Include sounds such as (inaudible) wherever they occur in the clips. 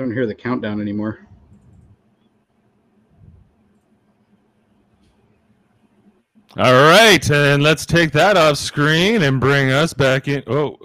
don't hear the countdown anymore. All right, and let's take that off screen and bring us back in. Oh,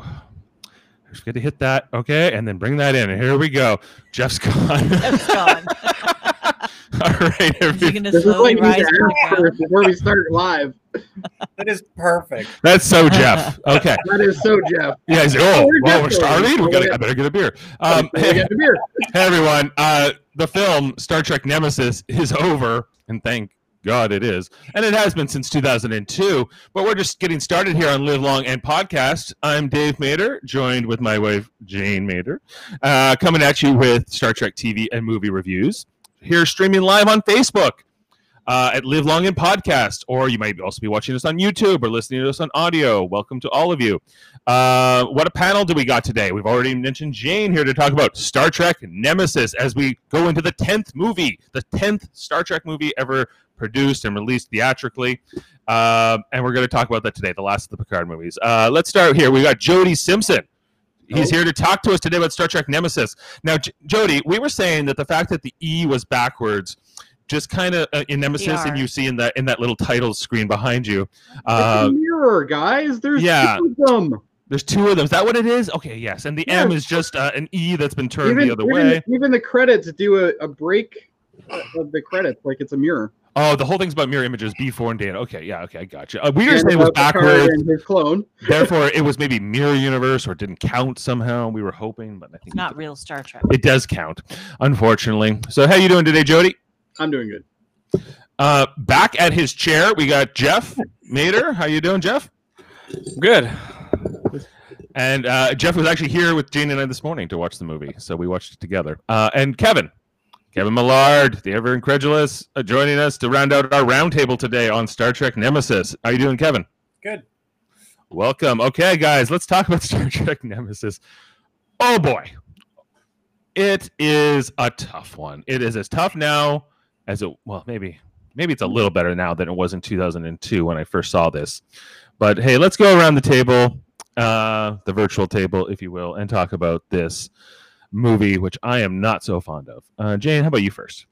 just got to hit that. Okay, and then bring that in. And here we go. Jeff's (laughs) gone. Jeff's gone. (laughs) All right, Is he gonna This is slowly what you rise need from to the ask ground? first before we start live. (laughs) That is perfect. that's so Jeff. (laughs) Okay, That is so Jeff. yeah. He's oh, we're well, we're starting. We going. got. I better get a beer. Um, (laughs) hey, the beer. everyone. Uh, the film Star Trek Nemesis is over, and thank God it is, and it has been since 2002. But we're just getting started here on Live Long and Podcast. I'm Dave Mater, joined with my wife Jane Mater, uh, coming at you with Star Trek TV and movie reviews. Here, streaming live on Facebook. Uh, at Live Long and Podcast, or you might also be watching us on YouTube or listening to us on audio. Welcome to all of you. Uh, what a panel do we got today? We've already mentioned Jane here to talk about Star Trek Nemesis as we go into the 10th movie, the 10th Star Trek movie ever produced and released theatrically. Uh, and we're going to talk about that today, the last of the Picard movies. Uh, let's start here. We got Jody Simpson. He's Oh. here to talk to us today about Star Trek Nemesis. Now, J- Jody, we were saying that the fact that the E was backwards just kind of uh, in Nemesis, and you see in that in that little title screen behind you. It's Uh, a mirror, guys. There's yeah. two of them. there's two of them. Is that what it is? Okay, yes. And the M is just uh, an E that's been turned Even, the other even, way. even the credits do a, a break of the credits like it's a mirror. Oh, the whole thing's about mirror images before and Dana. Okay, yeah, okay, I got you. Uh, we were saying it was backwards, and his clone. (laughs) therefore it was maybe mirror universe or didn't count somehow. We were hoping, but I think It's not real Star Trek. it does count, unfortunately. So, how you doing today, Jody? I'm doing good. Uh, back at his chair, we got Jeff Mater. How you doing, Jeff? Good. And uh, Jeff was actually here with Jane and I this morning to watch the movie, so we watched it together. Uh, and Kevin, Kevin Millard, the ever incredulous, uh, joining us to round out our roundtable today on Star Trek Nemesis. How you doing, Kevin? Good. Welcome. Okay, guys, let's talk about (laughs) Star Trek Nemesis. Oh boy, it is a tough one. It is as tough now as it well, maybe maybe it's a little better now than it was in 2002 when I first saw this. But hey, let's go around the table, uh, the virtual table, if you will, and talk about this movie, which I am not so fond of. Uh, Jane, how about you first?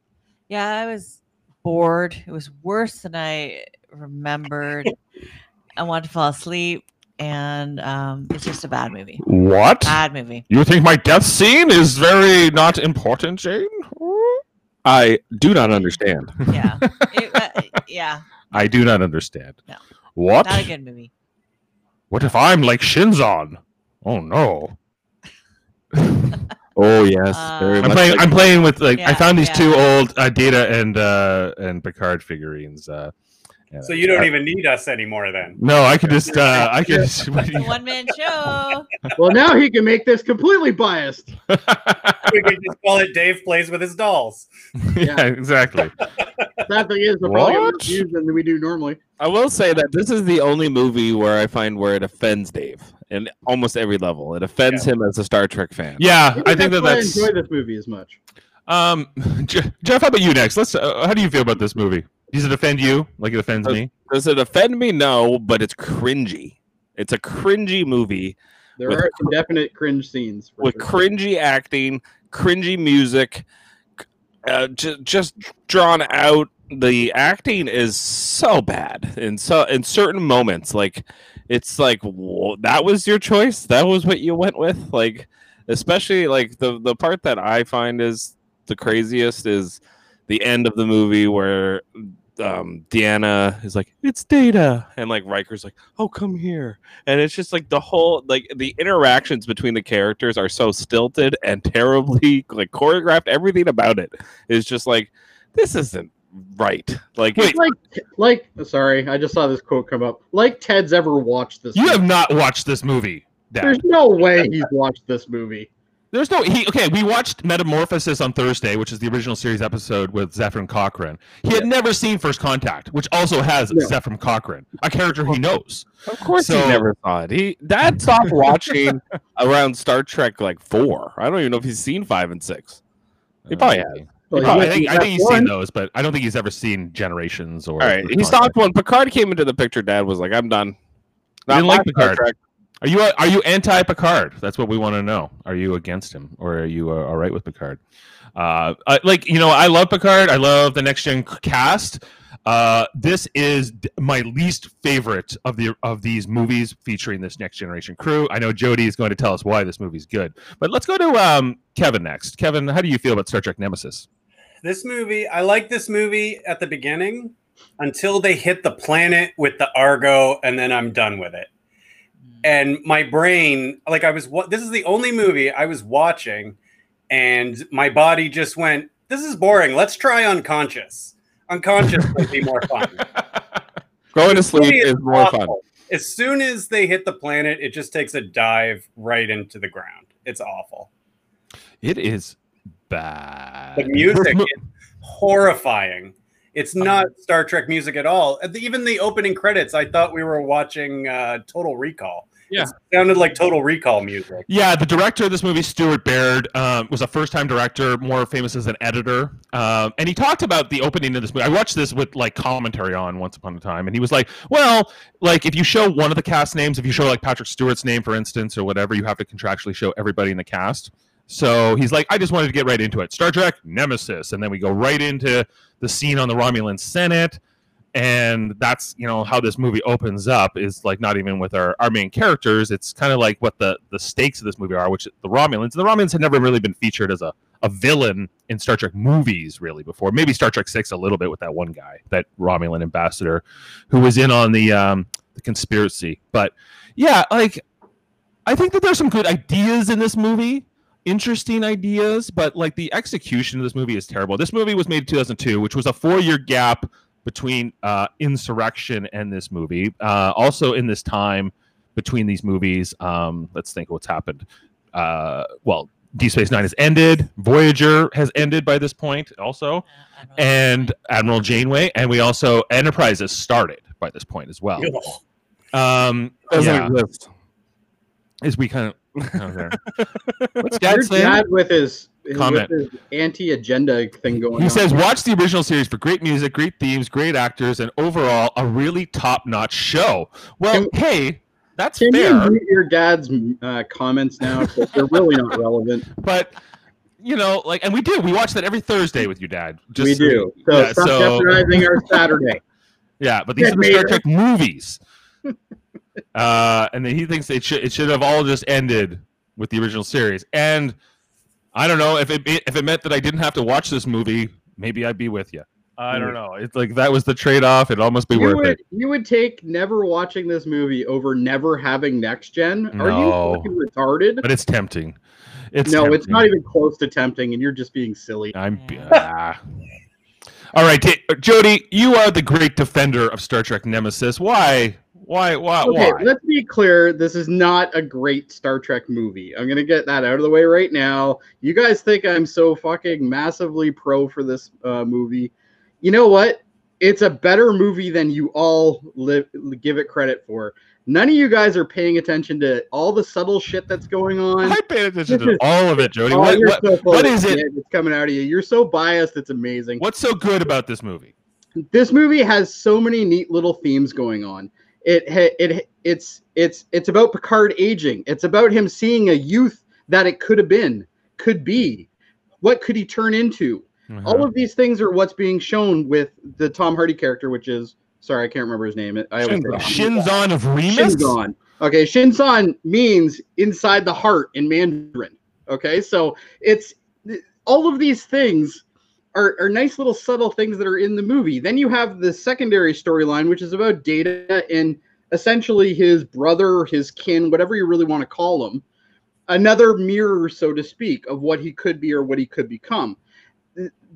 Yeah, I was bored. It was worse than I remembered. (laughs) I wanted to fall asleep, and um, it's just a bad movie. What? Bad movie. You think my death scene is very not important, Jane? I do not understand. (laughs) Yeah, it, uh, (laughs) yeah, I do not understand. No. What? not a good movie. What if I'm like Shinzon? Oh no! (laughs) Oh yes, Uh, very I'm playing. like- I'm playing with like I found these yeah. two old uh, Data and uh, and Picard figurines. Uh, yeah. So you don't even need us anymore then. No, I could just. Uh, I could. Just, one man show. (laughs) Well, now he can make this completely biased. (laughs) We could just call it Dave plays with his dolls. yeah, (laughs) exactly. that thing is, we're probably more views than we do normally. I will say that this is the only movie where I find where it offends Dave in almost every level. It offends him as a Star Trek fan. Yeah, Maybe I think that why that's. I enjoy this movie as much. Um, Jeff, how about you next? Let's. Uh, how do you feel about this movie? Does it offend you like it offends me? Does it offend me? No, but it's cringy. It's a cringy movie There With are some definite cringe scenes. with sure. cringy acting, cringy music, uh, j- just drawn out. The acting is so bad in so in certain moments. Like it's like whoa, that was your choice. That was what you went with. Like especially like the the part that I find is the craziest is the end of the movie where um Deanna is like it's data and like Riker's like oh come here and it's just like the whole like the interactions between the characters are so stilted and (laughs) terribly like choreographed everything about it is just like this isn't right like Wait, like, like, sorry, I just saw this quote come up. Like Ted's ever watched this. You movie. have not watched this movie, Dad. There's no way he's watched this movie. There's no he. Okay, we watched Metamorphosis on Thursday, which is the original series episode with Zefram Cochrane. He had never seen First Contact, which also has No. Zefram Cochrane, a character he knows. of course So- he never saw it he dad stopped watching (laughs) around Star Trek like four I don't even know if he's seen five and six he probably oh, has Well, probably- I think, I think he's to seen those, but I don't think he's ever seen Generations or. all right he stopped when Picard came into the picture dad was like I'm done didn't my like Star Picard. Trek. Are you are you anti Picard? That's what we want to know. Are you against him, or are you uh, all right with Picard? Uh, I, like you know, I love Picard. I love the next gen cast. Uh, this is my least favorite of the of these movies featuring this next generation crew. I know Jody is going to tell us why this movie's good, but let's go to um, Kevin next. Kevin, how do you feel about Star Trek Nemesis? This movie, I like this movie at the beginning until they hit the planet with the Argo, and then I'm done with it. And my brain, like I was, wa- this is the only movie I was watching, and my body just went, "This is boring. Let's try unconscious. Unconscious would be more fun." (laughs) Going to sleep is more fun. As soon as they hit the planet, it just takes a dive right into the ground. It's awful. It is bad. The music (laughs) is horrifying. It's not Star Trek music at all. Even the opening credits, I thought we were watching uh, Total Recall. Yeah. It sounded like Total Recall music. Yeah, the director of this movie, Stuart Baird, um, was a first-time director, more famous as an editor. Um, and he talked about the opening of this movie. I watched this with like commentary on once upon a time, and he was like, "Well, like if you show one of the cast names, if you show like Patrick Stewart's name, for instance, or whatever, you have to contractually show everybody in the cast." So he's like, "I just wanted to get right into it. Star Trek Nemesis, and then we go right into the scene on the Romulan Senate." And that's you know how this movie opens up is like not even with our, our main characters. It's kind of like what the the stakes of this movie are which the romulans the romulans had never really been featured as a, a villain in star trek movies really before. Maybe star trek 6 a little bit with that one guy that romulan ambassador who was in on the um the conspiracy. But yeah like i think that there's some good ideas in this movie interesting ideas but like the execution of this movie is terrible. This movie was made in 2002 which was a four year gap between uh, Insurrection and this movie. Uh, also, in this time between these movies, um, let's think what's happened. Uh, well, Deep Space Nine has ended. Voyager has ended by this point, also, and Admiral Janeway, and we also Enterprise has started by this point as well. Um, Doesn't yeah, exist. as we kind of. Okay. (laughs) What's Your Dad saying? dad with his, his, Comment. anti-agenda thing going He on. says, watch the original series for great music, great themes, great actors, and overall a really top-notch show. Well, Can- hey, that's Can you fair, mute your dad's uh, comments now? They're really not relevant. (laughs) but you know, like, and we do. We watch that every Thursday with your dad. Just we do. So yeah, stop so- jeopardizing our (laughs) Saturday. yeah, but these Yeah, are the Star Trek movies. (laughs) uh, and then he thinks it should it should have all just ended with the original series. And I don't know if it if it meant that I didn't have to watch this movie, maybe I'd be with you. I don't know. It's like that was the trade off. It'd almost be You worth would, it. you would take never watching this movie over never having next gen? Are No. you fucking retarded? But it's tempting. It's no, it's not even close to tempting, and you're just being silly. I'm. ah. All right, Ta- Jody, you are the great defender of Star Trek Nemesis. Why? Why? Why? Okay, why? let's be clear. This is not a great Star Trek movie. I'm gonna get that out of the way right now. You guys think I'm so fucking massively pro for this uh, movie? You know what? It's a better movie than you all give it credit for. None of you guys are paying attention to all the subtle shit that's going on. I paid attention to all of it, Jody. Oh, What, what, so what is it? It's coming out of you. You're so biased. It's amazing. What's so good about this movie? this movie has so many neat little themes going on. It it it's it's it's about Picard aging. It's about him seeing a youth that it could have been, could be. What could he turn into? Uh-huh. All of these things are what's being shown with the Tom Hardy character, which is sorry, I can't remember his name. I always say Shinzon of Remus. Shinzon. Okay, Shinzon means inside the heart in Mandarin. Okay, so it's all of these things are, are nice little subtle things that are in the movie. Then you have the secondary storyline, which is about Data and essentially his brother, his kin, whatever you really want to call him. Another mirror, so to speak, of what he could be or what he could become.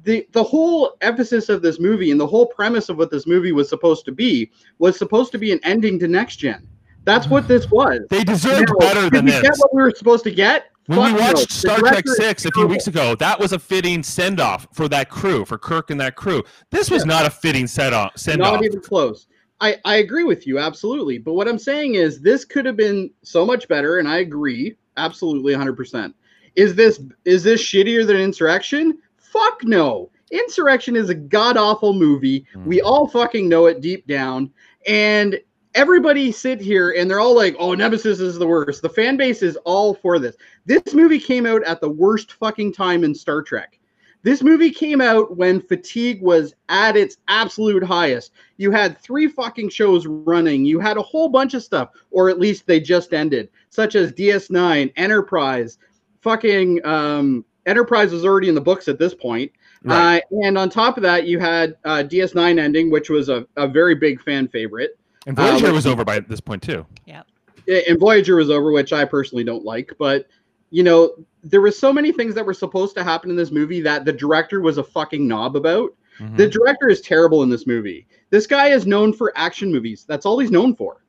The, the, whole emphasis of this movie and the whole premise of what this movie was supposed to be was supposed to be an ending to next gen. That's what this was. They deserved Now, better did than we this. get what we were supposed to get? When we Fuck no. watched The Star Trek Six a few weeks ago, that was a fitting send off for that crew, for Kirk and that crew. This was not a fitting set off send Not even close. I, I agree with you absolutely, but what I'm saying is this could have been so much better, and I agree absolutely 100. percent Is this is this shittier than Insurrection? Fuck no. Insurrection is a god awful movie. Mm. We all fucking know it deep down, and everybody sit here and they're all like, "Oh, Nemesis is the worst." The fan base is all for this. This movie came out at the worst fucking time in Star Trek. This movie came out when fatigue was at its absolute highest. You had three fucking shows running. You had a whole bunch of stuff, or at least they just ended, such as DS9, Enterprise, fucking um, Enterprise was already in the books at this point. Right. Uh, and on top of that, you had uh, DS9 ending, which was a, a very big fan favorite. And Voyager Uh, was over by this point too. Yeah. And Voyager was over, which I personally don't like. But you know, there were so many things that were supposed to happen in this movie that the director was a fucking knob about. Mhm. The director is terrible in this movie. This guy is known for action movies. That's all he's known for.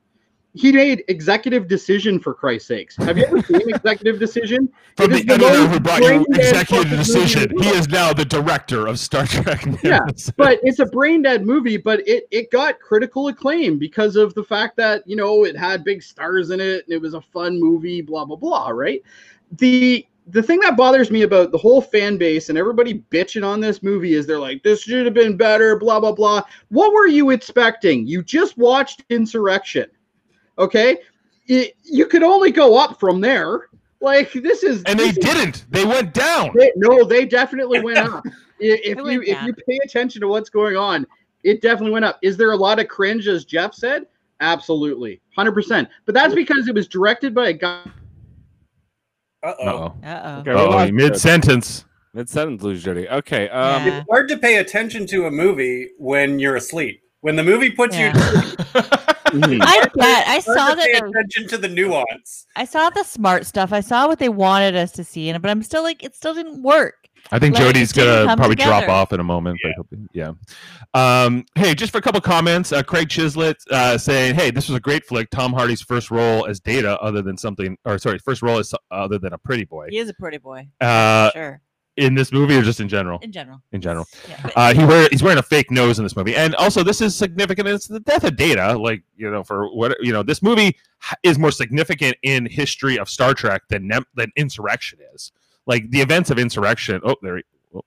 He made Executive Decision for Christ's sakes. Have you ever seen Executive Decision? From It the editor who brought you executive decision, he is now the director of Star Trek. Yeah, but it's a brain dead movie but it it got critical acclaim because of the fact that you know it had big stars in it and it was a fun movie blah blah blah right the the thing that bothers me about the whole fan base and everybody bitching on this movie is they're like this should have been better blah blah blah what were you expecting you just watched insurrection okay it, you could only go up from there like this is and they is- didn't. They went down. they, no, they definitely went up. (laughs) I- If It you went if you pay attention to what's going on, it definitely went up. Is there a lot of cringe, as Jeff said? Absolutely, hundred percent. But that's because it was directed by a guy. Uh oh. Uh-oh. Uh oh. Okay, we Oh, lost mid sentence. Mid sentence, lose Jody. Okay. Um, Yeah. It's hard to pay attention to a movie when you're asleep. When the movie puts Yeah. you, (laughs) I get. I saw hard that. pay attention to the nuance. I saw the smart stuff. I saw what they wanted us to see, and but I'm still like, it still didn't work. I think Let Jody's gonna come probably drop off in a moment. but Yeah. Um, hey, just for a couple comments, uh, Craig Chislett uh, saying, "Hey, this was a great flick. Tom Hardy's first role as Data, other than something, or sorry, first role as other than a pretty boy He is a pretty boy. uh, sure. In this movie, or just in general. In general. In general, Yeah, but- uh, he wear he's wearing a fake nose in this movie, and also this is significant. It's the death of Data. Like you know, for what you know, this movie is more significant in history of Star Trek than than Insurrection is. Like the events of Insurrection. Oh, there. he- oh.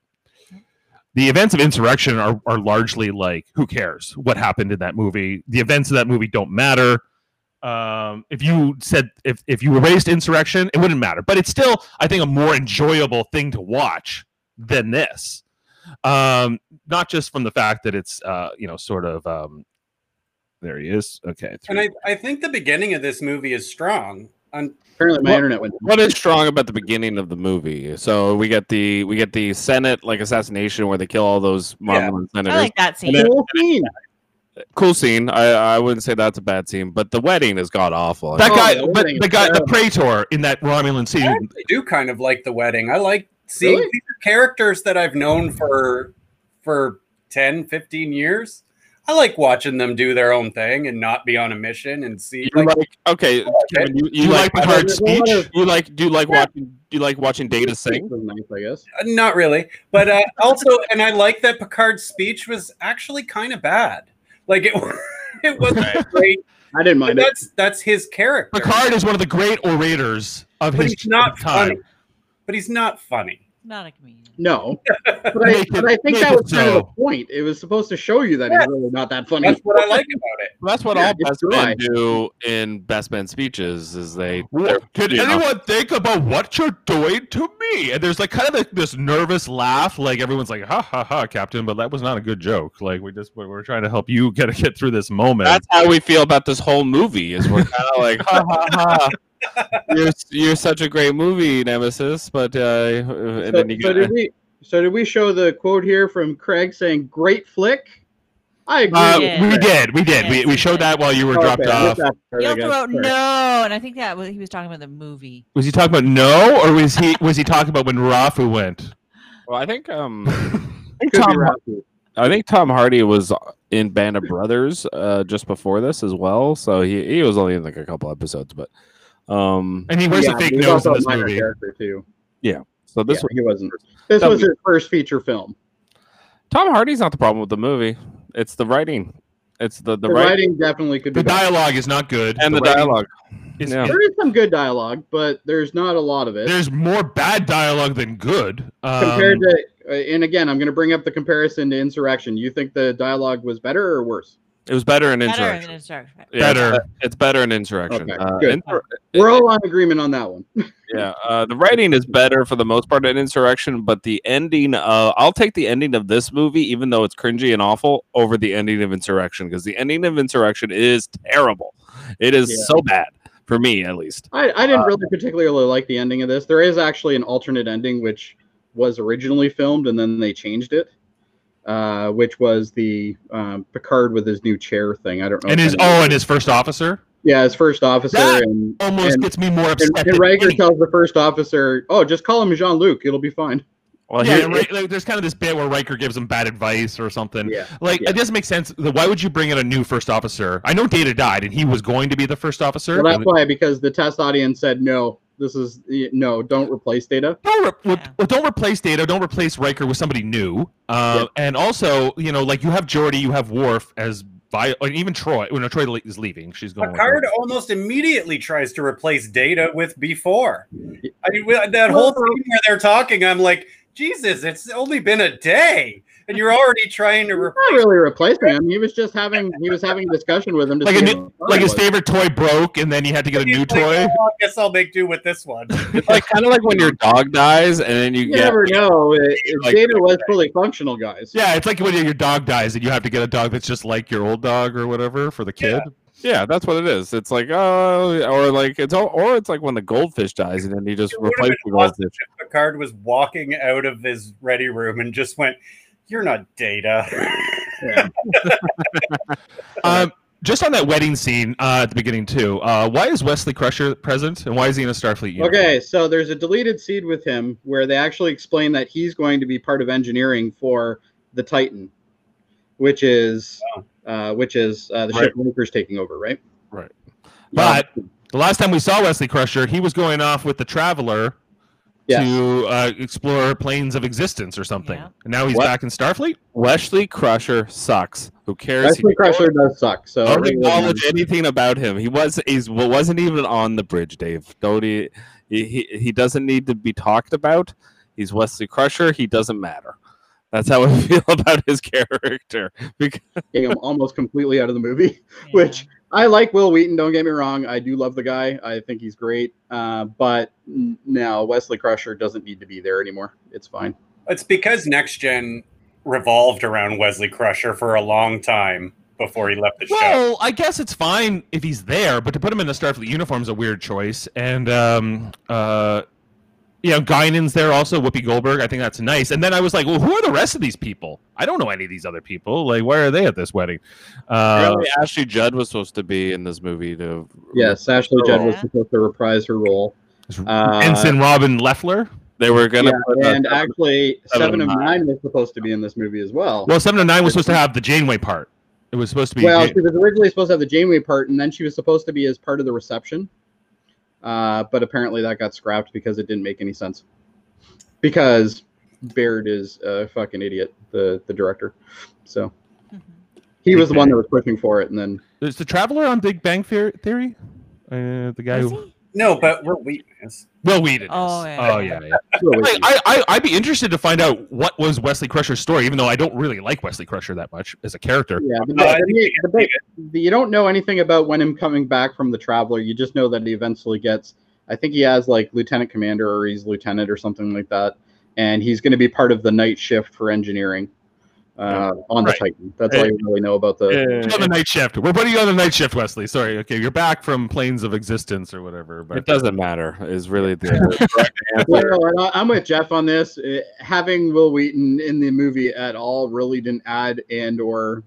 The events of Insurrection are, are largely like, who cares what happened in that movie? The events of that movie don't matter. Um, if you said if if you erased Insurrection, it wouldn't matter. But it's still, I think, a more enjoyable thing to watch than this um not just from the fact that it's uh you know sort of um there he is okay And I, I think the beginning of this movie is strong. On Apparently, my What- internet went. what is strong about the beginning of the movie? So we get the we get the Senate like assassination where they kill all those Marlin I senators. I like that scene. then- Cool scene. Cool scene. I I wouldn't say that's a bad scene, but the wedding is god awful. that Oh, guy the but the is guy the praetor in that romulan I scene actually do kind of like the wedding. I like seeing Really? these characters that I've known for for 10, 15 years. I like watching them do their own thing and not be on a mission and see You like, like okay? Kevin, you, you, you like like picard's there's a lot speech of- you like do you like Yeah. watching do you like watching Data sing? Nice, I guess. Uh, Not really, but uh, also, and I like that Picard's speech was actually kind of bad. Like it, (laughs) it wasn't great. I didn't But mind it. that's that's his character. picard is one of the great orators of but his he's not time funny. But he's not funny. Not a comedian. No, (laughs) but I, but I think that was kind of so. the point. It was supposed to show you that Yeah. he's really not that funny. That's what I like about it. That's what Yeah, all it's best men do in best man speeches. Is they What- Can know. anyone think about what you're doing to me? And there's like kind of like this nervous laugh, like everyone's like, "Ha ha ha, Captain!" But that was not a good joke. Like we just we're, we're trying to help you get get through this moment. That's how we feel about this whole movie. Is we're kind of like, (laughs) ha ha ha. You're you're such a great movie, Nemesis, but uh, and so, then you so get did we? So did we show the quote here from Craig saying "great flick"? I agree. Uh, Yeah. we did, we did. Yes, we, we we showed that while you were Okay, dropped I off. missed that He also wrote no, and I think that was, he was talking about the movie. Was he talking about no, or was he was he talking about when Rafu went? well, I think um, (laughs) Could be Tom, I think Tom Hardy was in Band of Brothers uh, just before this as well. So he, he was only in like a couple episodes, but um, And he wears Yeah, a fake he's nose in also a this minor movie. Character too. Yeah. So this Yeah, he wasn't. This That was was- his first feature film. Tom Hardy's not the problem with the movie. It's the writing. It's the the, The, writing writing definitely could be The better. dialogue is not good, and the, writing dialogue. is- Yeah. There is some good dialogue, but there's not a lot of it there's more bad dialogue than good. Um, compared to. uh, And again, I'm going to bring up the comparison to Insurrection. You think the dialogue was better or worse? It was better in Better Insurrection. than Insurrection. Yeah, Better. It's, it's better in Insurrection. Okay, Uh, good. Insur- We're all on agreement on that one. (laughs) yeah, uh, the writing is better for the most part in Insurrection, but the ending. Uh, I'll take the ending of this movie, even though it's cringy and awful, over the ending of Insurrection because the ending of Insurrection is terrible. It is Yeah. so bad for me, at least. I, I didn't really particularly like the ending of this. There is actually an alternate ending which was originally filmed and then they changed it, uh, which was the um, Picard with his new chair thing. I don't know. And his oh, and his first officer yeah, his first officer That and almost and, gets me more and, upset. and than Riker any- tells the first officer, "Oh, just call him Jean Luc. It'll be fine." Well, yeah, here, and Ri- like, there's kind of this bit where Riker gives him bad advice or something. Yeah, Like Yeah. it doesn't make sense. Why would you bring in a new first officer? I know Data died, and he was going to be the first officer. well, that's why because the test audience said no. This is no, don't replace Data. don't, re- Yeah. well, don't replace Data. Don't replace Riker with somebody new. Uh, And also, you know, like you have Geordi, you have Worf as vi- and even Troi. Well, no, Troi is leaving. She's going. Picard Worf. almost immediately tries to replace Data with before. I mean, that whole scene where they're talking, I'm like, Jesus, it's only been a day, and you're already trying to Not replace. really replacing him. He was just having he was having a discussion with him. To Like a new, like his favorite toy broke, and then he had to get a He's new like, toy. "Oh, I guess I'll make do with this one. (laughs) it's like kind of like when your dog dies and then you You get never know. It, it- Like- Data was fully functional, guys. Yeah, it's like when your dog dies and you have to get a dog that's just like your old dog or whatever for the kid. Yeah, that's what it is. It's like oh, or like it's all, or it's like when the goldfish dies and then you just replaced It the goldfish. Picard was walking out of his ready room and just went, "You're not Data." Yeah. (laughs) Um, just on that wedding scene uh, at the beginning too. Uh, why is Wesley Crusher present, and why is he in a Starfleet uniform? Okay, so there's a deleted scene with him where they actually explain that he's going to be part of engineering for the Titan, which is uh, which is uh, the ship Lucre's taking over, right? Right. But the last time we saw Wesley Crusher, he was going off with the Traveler Yes. to uh, explore planes of existence or something. Yeah. And now he's What? back in Starfleet. Wesley Crusher sucks. Who cares? Wesley Crusher does suck. So Don't acknowledge anything about him. He was he's wasn't even on the bridge, Dave. Don't he, he he he doesn't need to be talked about. He's Wesley Crusher. He doesn't matter. That's how I (laughs) feel about his character. (laughs) Because taking him almost completely out of the movie. (laughs) Yeah. Which I like Wil Wheaton. Don't get me wrong. I do love the guy. I think he's great. Uh, but now Wesley Crusher doesn't need to be there anymore. It's fine. It's because Next Gen revolved around Wesley Crusher for a long time before he left the show. Well, I guess it's fine if he's there, but to put him in a Starfleet uniform is a weird choice. And um, uh, you know, Guinan's there also. Whoopi Goldberg. I think that's nice. And then I was like, well, who are the rest of these people? I don't know any of these other people. Like, where are they at this wedding? Uh, apparently Ashley Judd was supposed to be in this movie to Yes, Ashley Judd was supposed to reprise her role. Uh, Ensign Robin Leffler. They were gonna yeah, put a- and actually, Seven Seven of of Nine. Nine was supposed to be in this movie as well. Well, seven of nine was supposed to have the Janeway part. It was supposed to be. Well, Jan- she was originally supposed to have the Janeway part, and then she was supposed to be as part of the reception. Uh, but apparently that got scrapped because it didn't make any sense. Because Baird is a fucking idiot, the the director. So Mhm. he was the one that was pushing for it, and then is the Traveler on Big Bang Theory? Uh, the guy Is who. he? No, but we're weakness. Wil Wheaton. is. Oh, yeah. Oh yeah. yeah. really, I, I, I, I'd be interested to find out what was Wesley Crusher's story, even though I don't really like Wesley Crusher that much as a character. yeah, the, No, the- think the- the- the- you don't know anything about when him coming back from the Traveler. You just know that he eventually gets. I think he has like lieutenant commander or he's lieutenant or something like that, and he's going to be part of the night shift for engineering uh, on the Right. Titan. That's all you really know about the. He's on the night shift. We're putting you on the night shift, Wesley. Sorry. Okay, you're back from planes of existence or whatever. But it doesn't matter. Is really the (laughs) correct Yeah, answer. no, I- I'm with Jeff on this. Uh, Having Wil Wheaton in the movie at all really didn't add and or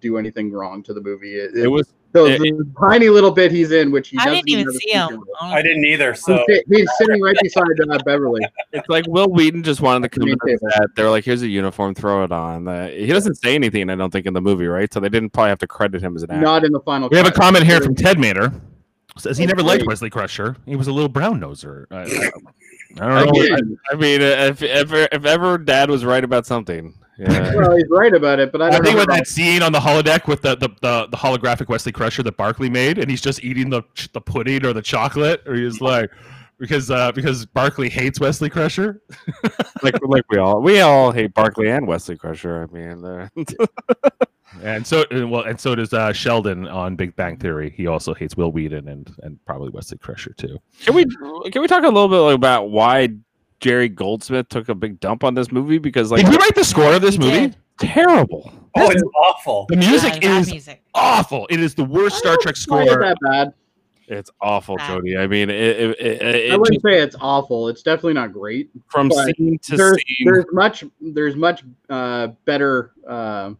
do anything wrong to the movie. It, It was so it- the tiny little bit he's in, which he I doesn't didn't even see him. I didn't either. So He's, he's sitting right beside uh, Beverly. It's like Wil Wheaton just wanted to come to Main the table. set. They're like, "Here's a uniform, throw it on." Uh, he doesn't say anything, I don't think, in the movie, right? So they didn't probably have to credit him as an actor. Not in the final. we have a comment here from Ted Mater. Says he Oh, never liked. Wesley Crusher. He was a little brown noser. I, I don't know. Again, I mean, uh, if ever if ever Dad was right about something, yeah. well, he's right about it, but I I don't think know. with about- that scene on the holodeck with the, the, the, the holographic Wesley Crusher that Barkley made, and he's just eating the the pudding or the chocolate, or he's like, because uh, because Barkley hates Wesley Crusher. (laughs) like like we all we all hate Barkley and Wesley Crusher. I mean, uh, (laughs) And so, and well, and so does uh, Sheldon on Big Bang Theory. He also hates Wil Wheaton and and probably Wesley Crusher too. Can we can we talk a little bit about why Jerry Goldsmith took a big dump on this movie? Because like Did you write the score of this He movie? did. terrible. Oh, it's awful. The music Yeah, is music. awful. It is the worst Star Trek Why is score. that bad? It's awful, Bad. Jody. I mean, it, it, it, it, I wouldn't say it's awful. It's definitely not great. from but scene to There's scene. there's much there's much uh, better uh,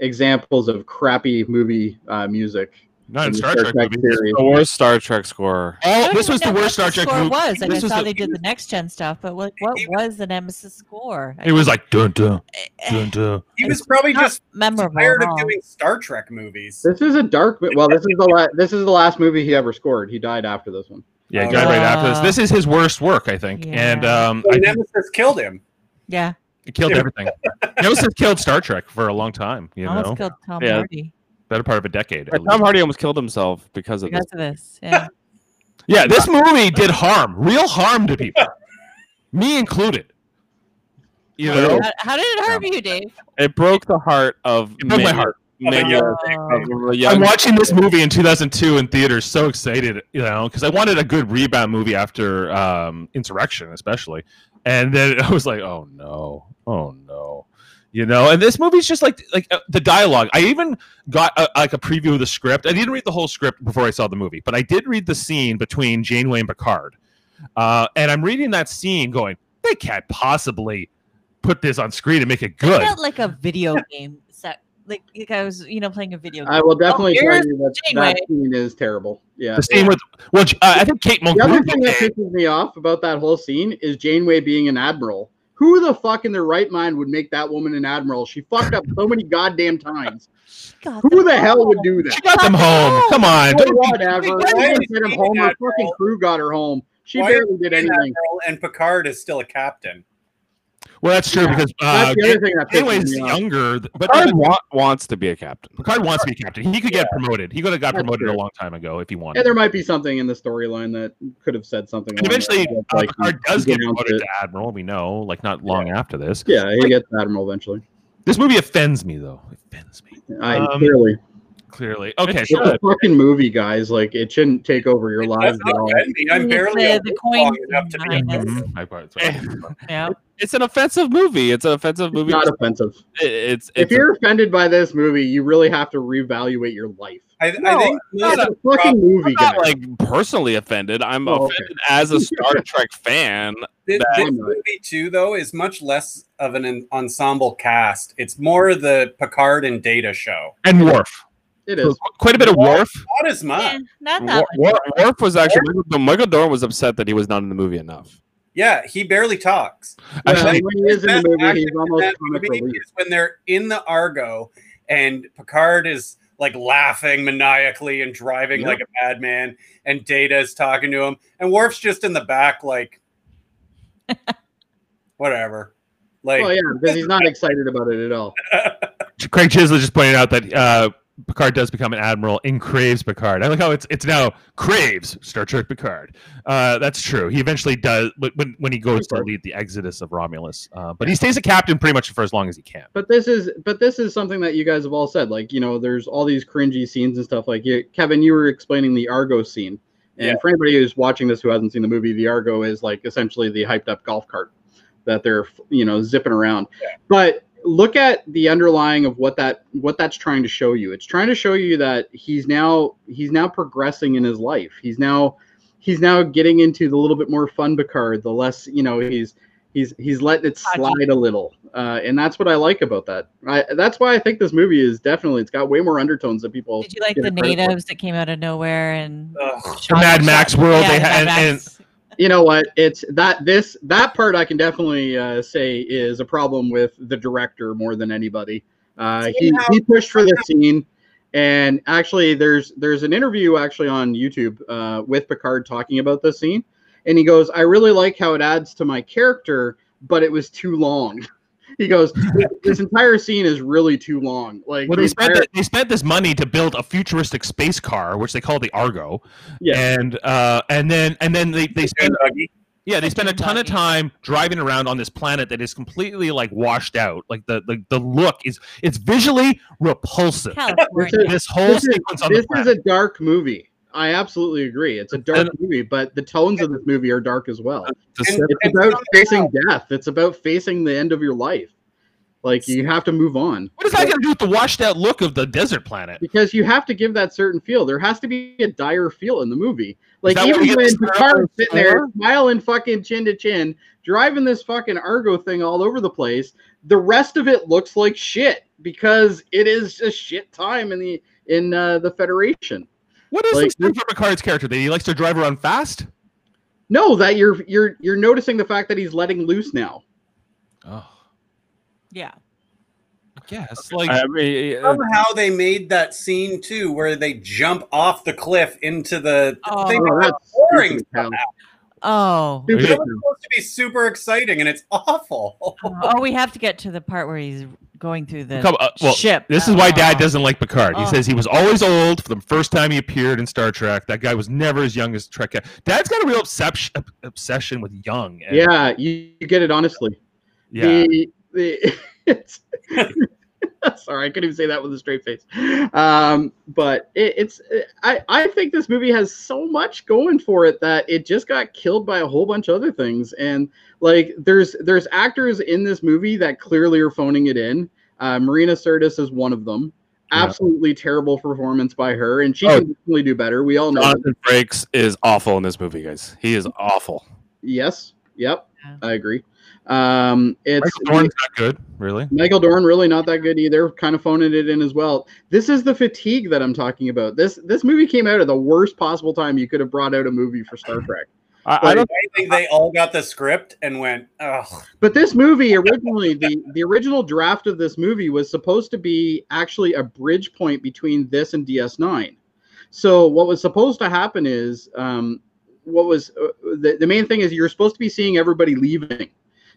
examples of crappy movie uh, music. Not in the Star Trek movies. series. the worst Star Trek score. I this was the worst Star Trek score was. Like, I This was saw the- they did the next gen stuff, but what what He- was the Nemesis score? It was like dun dun Eh, dun dun. He was probably just memorable. tired at of doing Star Trek movies. This is a dark. Well, this is the la- this is the last movie he ever scored. He died after this one. Yeah, Oh, died right Uh, after this. This is his worst work, I think, and um, So I think Nemesis killed him. Yeah, it killed everything. (laughs) Nemesis killed Star Trek for a long time. You almost know, killed Tom Yeah. Hardy better part of a decade. Tom least. Hardy almost killed himself because of this. because of this. Yeah. (laughs) Yeah, this movie did harm, real harm to people, (laughs) me included. You know, how, how did it harm you, Dave? It broke the heart of It broke my heart. many of the young I'm watching this movie in 2002 in theaters, so excited, you know, because I wanted a good rebound movie after um, Insurrection, especially. And then (laughs) I was like, oh no, oh no, you know. And this movie's just like like uh, the dialogue. I even got a, like a preview of the script. I didn't read the whole script before I saw the movie, but I did read the scene between Janeway and Picard. Uh, and I'm reading that scene, going, they can't possibly put this on screen and make it It good. felt like a video game set. Like, like I was, you know, playing a video game. I will definitely tell you that Janeway. that scene is terrible. Yeah. The scene with well, uh, I think Kate Mulgrew The other thing that pisses me off about that whole scene is Janeway being an admiral. Who the fuck in their right mind would make that woman an admiral? She fucked up so many goddamn times. Who the hell would do that? She got them home. Come on, Oh, don't be- whatever. Why Why is him home? Her fucking crew got her home. She Why barely did anything. And Picard is still a captain. Well, that's true Yeah, because uh, That's the other thing that Janeway's younger, but Picard wa- wants to be a captain. Picard wants to be captain. He could get promoted. He could have got That's promoted a long time ago if he wanted. And there might be something in the storyline that could have said something. And eventually, those lines, uh, like, Picard does get promoted it. to admiral. We know, like not long after this. Yeah, he gets admiral eventually. This movie offends me, though. It offends me I Um, clearly. Clearly. Okay, It's so It's a fucking movie, guys. Like it shouldn't take over your lives at all. not offend me. I'm barely the- the coin long enough to be behind a it. movie. Mhm, I probably- Yeah. It's an offensive movie. It's an offensive movie. Not offensive. It- it's If you're offended by this movie, you really have to reevaluate your life. I, No, I think not It's most a fucking movie, I'm not guys. like personally offended. I'm Oh, okay. offended as a Star (laughs) Trek fan. This, this movie too, though, is much less of an ensemble cast. It's more the Picard and Data show. And Worf. It So quite a bit of Worf. Not as much. Yeah, not that Wor- much. Worf was actually Michael, Michael Dorn was upset that he was not in the movie enough. Yeah, he barely talks. Yeah, Actually, when he is in the movie, he's almost comic movie is when they're in the Argo and Picard is like laughing maniacally and driving Yep. like a madman, and Data is talking to him, and Worf's just in the back like (laughs) whatever. Like Well, yeah, because he's not excited about it at all. (laughs) Craig Chisley just pointed out that uh, Picard does become an admiral in Craves Picard. I like how it's it's now Craves Star Trek Picard. Uh, that's true. He eventually does when when he goes to lead the exodus of Romulus. Uh, but he stays a captain pretty much for as long as he can. But this is, but this is something that you guys have all said. Like, you know, there's all these cringy scenes and stuff. Like, you, Kevin, you were explaining the Argo scene, and Yeah. for anybody who's watching this who hasn't seen the movie, the Argo is like essentially the hyped up golf cart that they're, you know, zipping around. But look at the underlying of what that what that's trying to show you. It's trying to show you that he's now he's now progressing in his life. He's now he's now getting into the little bit more fun Picard, the less, you know, he's he's he's letting it slide a little uh, and that's what i like about that I, that's why i think this movie is definitely it's got way more undertones than people Did you like the it for. natives that came out of nowhere and ugh. The Mad Max world Yeah, they had, Mad and, Max. You know what? It's that this that part i can definitely uh, say is a problem with the director more than anybody. Uh, he, he pushed for the scene and actually there's there's an interview actually on youtube uh, with picard talking about this scene and he goes i really like how it adds to my character but it was too long he goes (laughs) this entire scene is really too long like well, they spent entire- the, they spent this money to build a futuristic space car, which they call the Argo, yeah and uh, and then and then they they spent Dougie. Yeah, they spend a ton of time driving around on this planet that is completely like washed out. Like the the, the look is it's visually repulsive. California. This whole This is, sequence on this the is a dark movie. I absolutely agree. It's a dark And- movie, but the tones of this movie are dark as well. The And- It's and about somehow- facing death. It's about facing the end of your life. Like you have to move on what does that got to do with the washed out look of the desert planet? because you have to give that certain feel. There has to be a dire feel in the movie. Like even when the smell Picard's of sitting there smiling fucking chin to chin, driving this fucking Argo thing all over the place, the rest of it looks like shit because it is a shit time in the in uh, the Federation. What is Like, this thing for Picard's character? That he likes to drive around fast? No, that you're you're you're noticing the fact that he's letting loose now. Oh, yeah. yes. Like I mean, uh, Somehow they made that scene too, where they jump off the cliff into the Oh. thing. Oh, that's boring stupid, Oh. It was supposed to be super exciting, and it's (laughs) awful. Oh, we have to get to the part where he's going through the Come- uh, well, ship. This is why Dad doesn't like Picard. He Oh. says he was always old from the first time he appeared in Star Trek. That guy was never as young as Trek. Dad's got a real obsession obsession with young. and- Yeah, you, you get it honestly. yeah. The, the, (laughs) it's, (laughs) sorry, I couldn't even say that with a straight face. Um, but it, it's I, I think this movie has so much going for it that it just got killed by a whole bunch of other things. And like there's there's actors in this movie that clearly are phoning it in. Uh, Marina Sirtis is one of them. Yeah. Absolutely terrible performance by her, and she Oh. can definitely do better. We all know. that. Jonathan Frakes is awful in this movie, guys. He is (laughs) awful. Yes. Yep. Yeah. I agree. Um, it's Michael Dorn's not good, really. Michael Dorn really not that good either. Kind of phoning it in as well. This is the fatigue that I'm talking about. This this movie came out at the worst possible time you could have brought out a movie for Star (laughs) Trek. I, I don't. I think they all got the script and went, "Ugh." But this movie originally, the the original draft of this movie was supposed to be actually a bridge point between this and DS9. So what was supposed to happen is, um, what was uh, the the main thing is you're supposed to be seeing everybody leaving.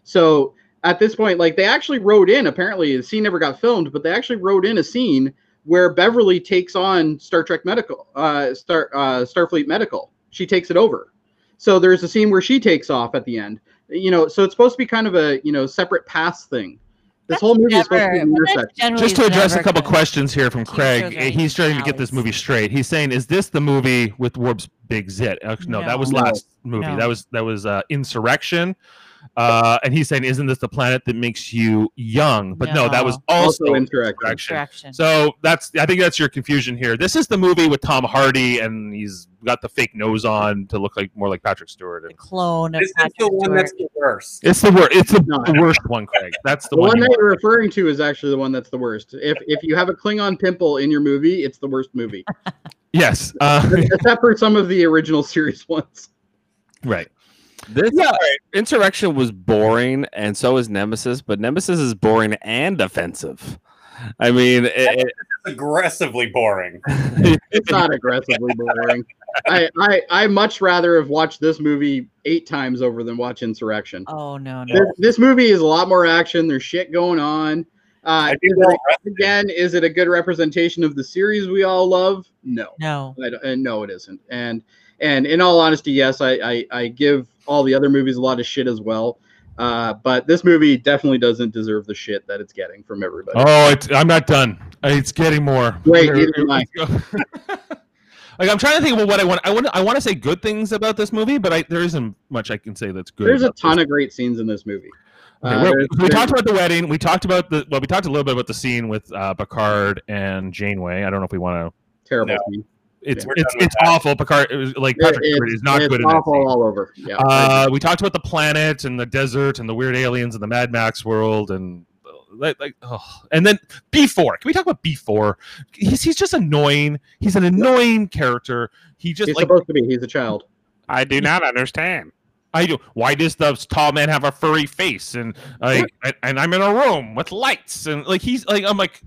So at this point, like they actually wrote in. Apparently, the scene never got filmed, but they actually wrote in a scene where Beverly takes on Star Trek Medical, uh, Star uh, Starfleet Medical. She takes it over. So there's a scene where she takes off at the end you know, so it's supposed to be kind of a you know separate pass thing. This That's whole movie is supposed to be an intersection. Just to address a couple good. questions here from Craig, shows he's trying to get this movie straight. He's saying, "Is this the movie with Worf's Big Zit?" Uh, No, that was last movie. No. That was that was uh, Insurrection. Uh, and he's saying, "Isn't this the planet that makes you young?" But no, that was also, Also incorrect. Insurrection. Direction. So that's I think that's your confusion here. This is the movie with Tom Hardy, and he's got the fake nose on to look like more like Patrick Stewart. the clone of this is Patrick the one Stewart. that's the worst. it's the worst. It's the, No. the worst one, Craig. That's the, The one. one, that you're referring to is actually the one that's the worst. If if you have a Klingon pimple in your movie, it's the worst movie, (laughs) Yes. Uh, except for some of the original series ones. (laughs) right. This Yeah. Insurrection was boring, and so is Nemesis. But Nemesis is boring and offensive. I mean, it, it- It's aggressively boring. (laughs) It's not aggressively boring. I, I I much rather have watched this movie eight times over than watch Insurrection. Oh no no. This, this movie is a lot more action. There's shit going on. Uh, is it- again, is it a good representation of the series we all love? No. No. I don't- and no, it isn't. And and in all honesty, yes, I, I I give all the other movies a lot of shit as well. Uh, but this movie definitely doesn't deserve the shit that it's getting from everybody. Oh, it's, I'm not done. It's getting more. Wait, Here- neither am I. (laughs) like I'm trying to think about what I want. I want. I want to say good things about this movie, but I, there isn't much I can say that's good. There's a ton of great scenes in this movie. Okay, Uh, we there's- talked about the wedding. We talked about the well. We talked a little bit about the scene with uh, Picard and Janeway. I don't know if we want to. terrible No. Scene. It's We're it's it's that. awful. Picard it was like It- Patrick it's, is not it's good in that awful all over. Yeah. Uh, we talked about the planet and the desert and the weird aliens and the Mad Max world and like, like oh. and then B four. Can we talk about B four? He's he's just annoying. He's an annoying character. He just He's like supposed to be. He's a child. I do not understand. I do. Why does the tall man have a furry face and like and, and I'm in a room with lights and like he's like I'm like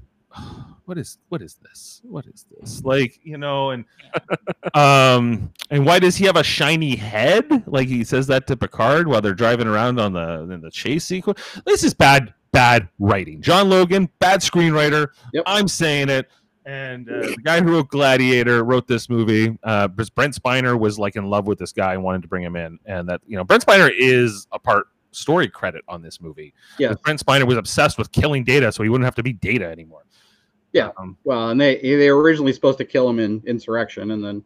what is what is this? What is this? Like, you know, and (laughs) um and why does he have a shiny head? Like he says that to Picard while they're driving around on the in the chase sequence. This is bad bad writing. John Logan, bad screenwriter. Yep. I'm saying it. And uh, the guy who wrote Gladiator wrote this movie. Uh, Brent Spiner was like in love with this guy and wanted to bring him in. And that you know, Brent Spiner is a part story credit on this movie. Yeah. Brent Spiner was obsessed with killing Data, so he wouldn't have to be Data anymore. Yeah. Um, Well, and they they were originally supposed to kill him in Insurrection, and then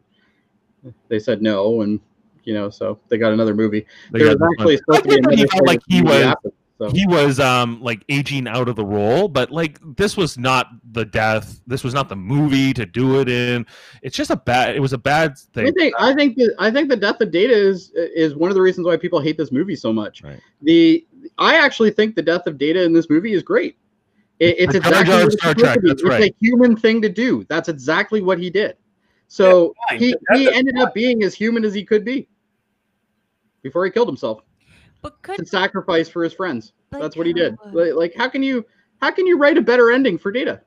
they said no, and you know, so they got another movie. they There was actually one. supposed I to be think he felt like he was after, so. he was um like aging out of the role but like this was not the death this was not the movie to do it in it's just a bad it was a bad thing. I thing think I think the, I think the death of Data is is one of the reasons why people hate this movie so much. Right. The I actually think the death of Data in this movie is great. It, it's The exactly Jar what of Star Trek, to be. that's it's right. a human thing to do. That's exactly what he did. So fine, he, he ended up being as human as he could be before he killed himself But could to sacrifice for his friends. Like That's what he did. Like, like, how can you how can you write a better ending for Data?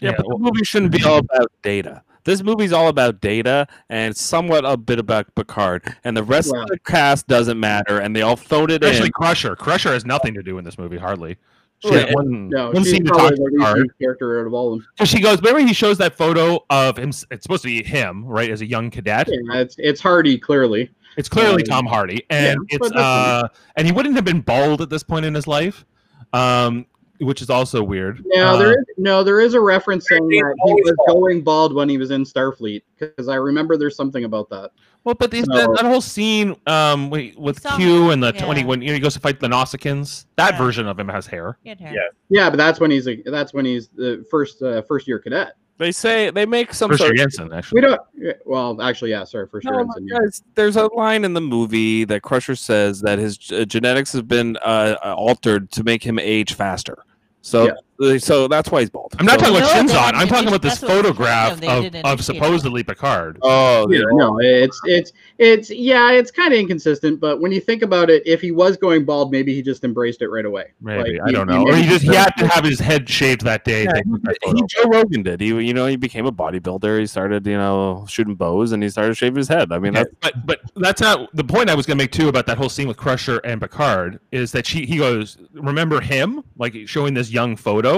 Yeah, Yeah, but the movie shouldn't be all about data. This movie's all about data and somewhat a bit about Picard, and the rest Wow. of the cast doesn't matter, and they all phoned it especially in. Crusher Crusher has nothing to do in this movie hardly she had one, No, one she's scene to probably talk the to least character out of all of them. So she goes remember he shows that photo of him it's supposed to be him right as a young cadet Yeah, it's it's Hardy clearly. It's clearly Um, Tom Hardy, and yeah, it's but that's uh, and he wouldn't have been bald at this point in his life, um, which is also weird. No, Uh, there is no, there is a reference saying that he was going bald when he was in Starfleet because I remember there's something about that. Well, but these, So- that, that whole scene um, with Q him, and the yeah. when he when you know, he goes to fight the Nausicaans, that Yeah. version of him has hair. he had hair. Yeah. Yeah, but that's when he's a that's when he's the first uh, first year cadet. They say they make some First sort year of Jensen, We don't. Well, actually, yeah. Sorry, first year No, ensign. yeah. guys, there's a line in the movie that Crusher says that his uh, genetics have been uh, altered to make him age faster. So, uh, so that's why he's bald. I'm not So- talking about No, Shinzon. I'm talking about this that's what was photograph of, of supposedly Picard. Oh, Yeah, no, it's it's it's yeah, it's kind of inconsistent. But when you think about it, if he was going bald, maybe he just embraced it right away. Maybe Like, I he- don't he know. Or he just he had to have his head shaved that day. Yeah, to that he photo. Joe Rogan did. He, you know, he became a bodybuilder. He started, you know, shooting bows, and he started shaving his head. I mean, Okay, that's but but that's not the point I was going to make too about that whole scene with Crusher and Picard is that she he goes remember him like showing this young photo.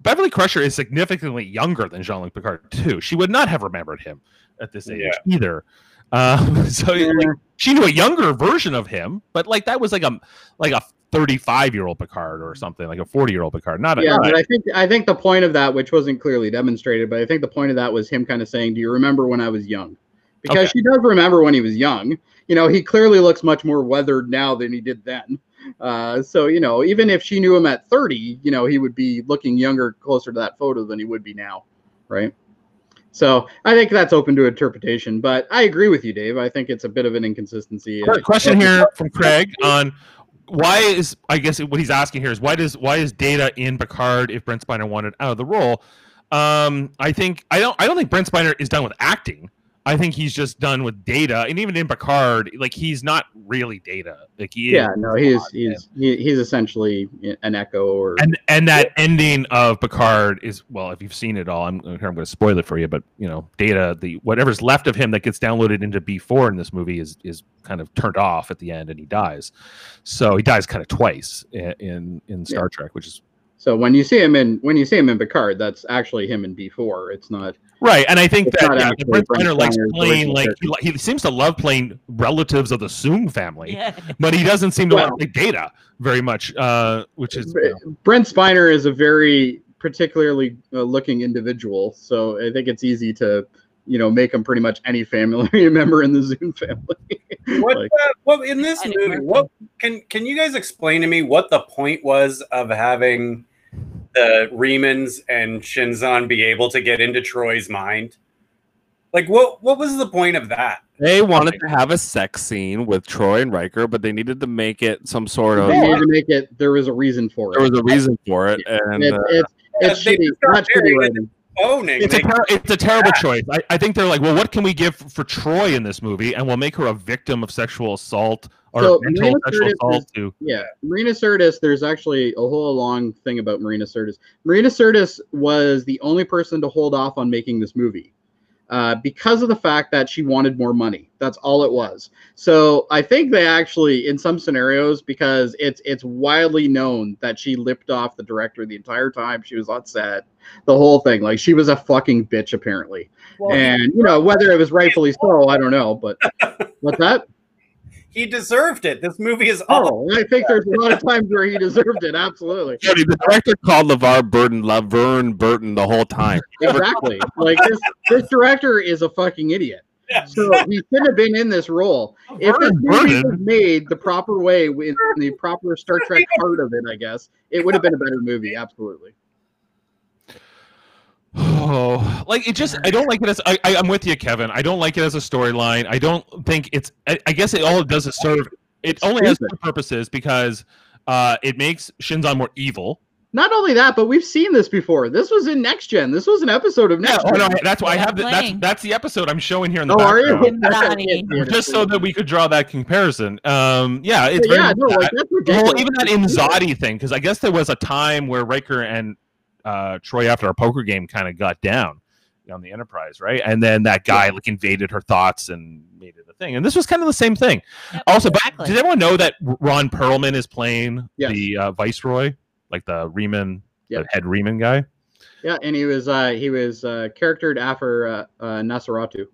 Beverly Crusher is significantly younger than Jean Luc Picard too. She would not have remembered him at this age Yeah. either. Um, (laughs) so Yeah. like, she knew a younger version of him, but like that was like a like a 35 year old Picard or something like a 40 year old Picard, not a yeah, not a- but I think I think the point of that, which wasn't clearly demonstrated, but I think the point of that was him kind of saying, "Do you remember when I was young?" Because Okay. she does remember when he was young. You know, he clearly looks much more weathered now than he did then. Uh, so you know, even if she knew him at 30, you know, he would be looking younger, closer to that photo than he would be now, right? So I think that's open to interpretation, but I agree with you, Dave. I think it's a bit of an inconsistency. Question here from Craig on why is I guess what he's asking here is why does why is Data in Picard if Brent Spiner wanted out of the role? Um, I think I don't I don't think Brent Spiner is done with acting. I think he's just done with Data, and even in Picard, like he's not really Data. Like he. Yeah, no, he's he's he, he's essentially an echo or And and that ending of Picard is well, if you've seen it all, I'm here. I'm going to spoil it for you, but you know, Data, the whatever's left of him that gets downloaded into B4 in this movie is is kind of turned off at the end, and he dies. So he dies kind of twice in in, in Star Trek, which is So when you see him in when you see him in Picard, that's actually him in B four. It's not. Right. And I think It's that yeah, Brent Brent Spiner likes playing like he, he seems to love playing relatives of the Soong family, Yeah. but he doesn't seem to Well- like Data very much, uh, which is you know, Brent Spiner is a very particularly uh, looking individual, so I think it's easy to you know make him pretty much any family (laughs) member in the Soong family. (laughs) What, Like, uh, what in this movie? What can can you guys explain to me what the point was of having the Remans and Shinzon be able to get into Troi's mind? Like what what was the point of that? they wanted to have a sex scene with Troi and Riker, but they needed to make it some sort of. they needed to make it. There was a reason for it. There was a reason for it, and It's uh, it's, it's they shitty, not shitty writing. Owning. it's a ter- it's a terrible choice. I, I think they're like, well, what can we give for Troi in this movie, and we'll make her a victim of sexual assault or So, mental Marina sexual Sirtis assault is- to. Yeah, Marina Sirtis. There's actually a whole long thing about Marina Sirtis. Marina Sirtis was the only person to hold off on making this movie. Uh, because of the fact that she wanted more money. That's all it was. So I think they actually, in some scenarios, because it's it's widely known that she lipped off the director the entire time she was on set, the whole thing. Like she was a fucking bitch apparently, Well, and you know whether it was rightfully so, I don't know. But (laughs) what's that? He deserved it. This movie is oh, all Oh, I think there's a lot of (laughs) times where he deserved it. Absolutely. Jody, the director called LeVar Burton Laverne Burton the whole time. (laughs) Exactly. like this this director is a fucking idiot. So he shouldn't have been in this role. If this movie was made the proper way with the proper Star Trek part of it, I guess, it would have been a better movie. Absolutely. Oh, like it just I don't like it as I, I I'm with you, Kevin. I don't like it as a storyline. I don't think it's I, I guess it all it does is serve it only has two purposes because uh it makes Shinzon more evil. Not only that, but we've seen this before. This was in Next Gen. This was an episode of Yeah, Next oh, no, that's why I have the, that's that's the episode I'm showing here in the Oh, are you? background. Nani. Just so that we could draw that comparison. Um yeah, it's But very yeah, no, much like that. that's The ridiculous. whole, even that Imzadi thing, because I guess there was a time where Riker and uh, Troi, after a poker game, kind of got down on the Enterprise, right? And then that guy like invaded her thoughts and made it a thing. And this was kind of the same thing. Yep, Also, exactly. but did everyone know that Ron Perlman is playing Yes. the uh, Viceroy, like the Reman, Yeah. the head Reman guy? Yeah, and he was uh he was uh charactered after uh, uh Nosferatu.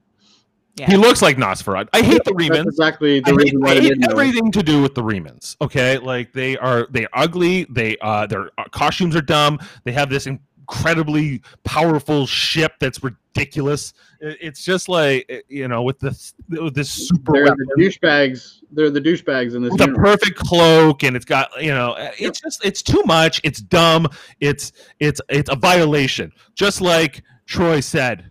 Yeah. He looks like Nosferatu. I hate the That's exactly the I hate, reason why I they hate didn't know. everything to do with the Remans. Okay, like they are they ugly. They uh their uh, costumes are dumb. They have this incredibly powerful ship that's ridiculous. It- It's just like eh, you know with this with this super They're weapon, the douchebags. They're the douchebags in this. with a perfect cloak and it's got you know eh, it's just it's too much. It's dumb. It's it's it's a violation. Just like Troi said.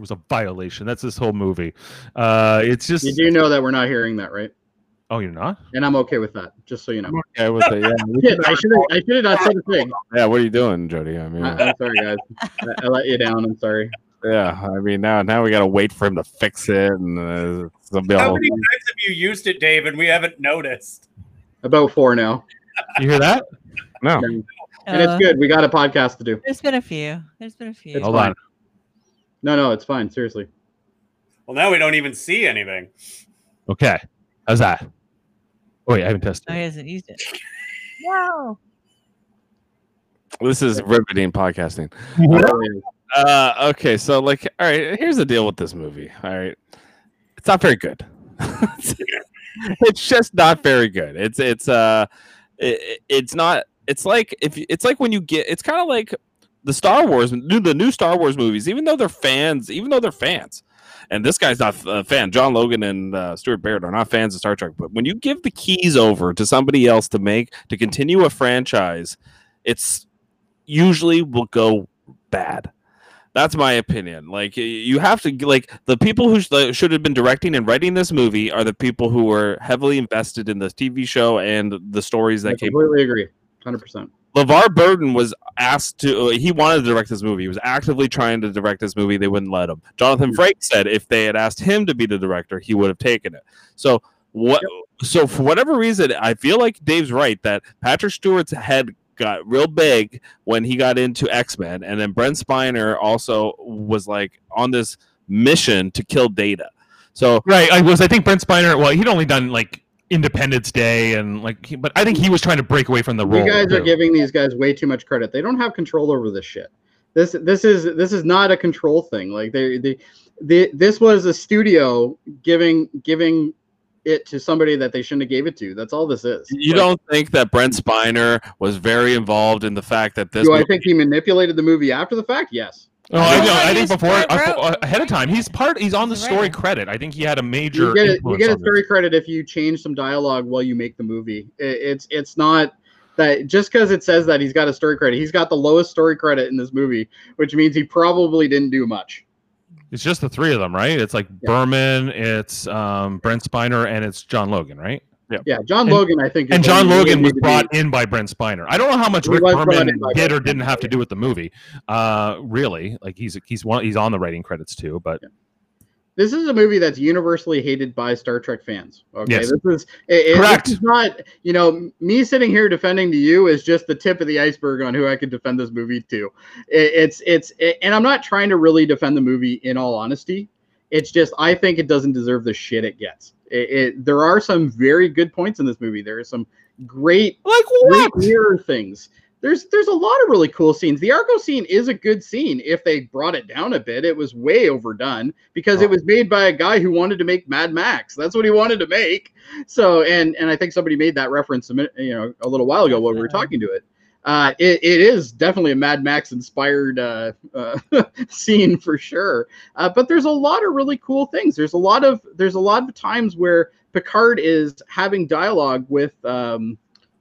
It was a violation. That's this whole movie. Uh, it's just You do know that we're not hearing that, right? Oh, you're not? And I'm okay with that, just so you know. Yeah, with the, (laughs) yeah, I should have I should have not said a thing. yeah, what are you doing, Jody? I mean, I, I'm sorry, guys. I, I let you down. I'm sorry. yeah, I mean now now we gotta wait for him to fix it, and uh, it'll be How all- many times have you used it, Dave, and we haven't noticed? About four now, You hear that? no. and Uh, it's good. We got a podcast to do. There's been a few. There's been a few. It's Hold fine. on. No, no, it's fine. Seriously. Well, now we don't even see anything. Okay. How's that? Oh, wait, I haven't No, tested. he it. hasn't used it. (laughs) No. This is riveting podcasting. Uh, okay, so like, all right, here's the deal with this movie. All right, it's not very good. (laughs) it's just not very good. It's it's uh, it, it's not. It's like if you- it's like when you get. It's kind of like the Star Wars, the new Star Wars movies. Even though they're fans, even though they're fans, and this guy's not a fan. John Logan and uh, Stuart Baird are not fans of Star Trek. But when you give the keys over to somebody else to make to continue a franchise, it's usually will go bad. That's my opinion. Like you have to like the people who sh- should have been directing and writing this movie are the people who were heavily invested in the TV show and the stories I that came. completely agree. Hundred percent. LeVar Burton was asked to. He wanted to direct this movie. He was actively trying to direct this movie. They wouldn't let him. Jonathan Frakes said if they had asked him to be the director, he would have taken it. So what? So for whatever reason, I feel like Dave's right that Patrick Stewart's head got real big when he got into X Men, and then Brent Spiner also was like on this mission to kill Data. So Right. I was. I think Brent Spiner. Well, he'd only done like Independence Day and like, but I think he was trying to break away from the role. You guys are giving these guys way too much credit. They don't have control over this shit. This this is this is not a control thing. Like they they, they this was a studio giving giving it to somebody that they shouldn't have gave it to. That's all this is. you Like, don't think that Brent Spiner was very involved in the fact that this Do I think he manipulated the movie after the fact? Yes. Oh, I, No, know, I he think before I- ahead of time, he's part. He's on the story writer. credit. I think he had a major. You get a, You get on it this. story credit if you change some dialogue while you make the movie. It, it's it's not that just because it says that he's got a story credit. He's got the lowest story credit in this movie, which means he probably didn't do much. It's just the three of them, right? It's like Yeah. Berman, it's um, Brent Spiner, and it's John Logan, right? Yeah, yeah. John And- Logan, I think. And John Logan was brought in by Brent Spiner. I don't know how much He Rick Berman did or didn't have to do with the movie. Uh, really, like he's he's one he's on the writing credits too. But this is a movie that's universally hated by Star Trek fans. Okay, Yes. this is it- Correct. This is not you know me sitting here defending to you is just the tip of the iceberg on who I could defend this movie to. It, it's it's it, and I'm not trying to really defend the movie in all honesty. It's just I think it doesn't deserve the shit it gets. It, it, there are some very good points in this movie. There are some great Like great what? mirror things. There's there's a lot of really cool scenes. The Argo scene is a good scene if they brought it down a bit. It was way overdone because it oh. was made by a guy who wanted to make Mad Max. That's what he wanted to make. So and and I think somebody made that reference a minute, you know a little while ago when we were talking to it. Uh, it, it is definitely a Mad Max inspired uh, uh, (laughs) scene for sure. Uh, but there's a lot of really cool things. There's a lot of there's a lot of times where Picard is having dialogue with um,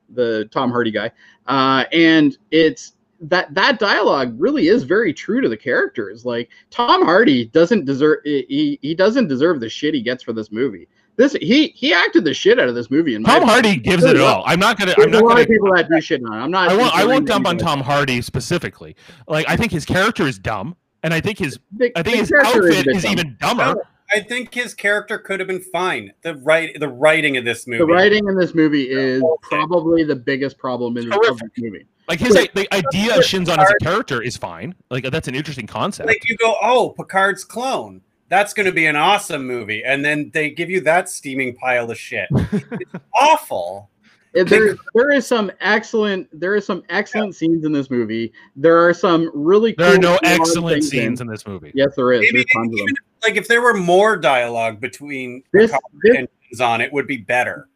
the Tom Hardy guy, uh, and it's that that dialogue really is very true to the characters. Like Tom Hardy doesn't deserve he, he doesn't deserve the shit he gets for this movie. This he he acted the shit out of this movie. In my Tom opinion. Hardy gives it all. I'm not gonna. There's I'm a not lot gonna. of people that do shit on. I'm not. I won't. I won't dump on anybody. Tom Hardy specifically. Like I think his character is dumb, and I think his The- I think his character outfit bit is dumb. even dumber. I think his character could have been fine. The right, the writing of this movie. The writing in this movie is Okay. probably the biggest problem in of Horrific. this movie. Like his the idea of Shinzon as a character is fine. Like that's an interesting concept. like you go, oh, Picard's clone. That's going to be an awesome movie, and then they give you that steaming pile of shit. it's (laughs) awful. There, there is some excellent. There are some excellent scenes in this movie. There are some really. there are no excellent scenes In. in this movie. Yes, there is. Maybe There's tons of even them. like if there were more dialogue between This, Picard this, and Shinzon, it would be better.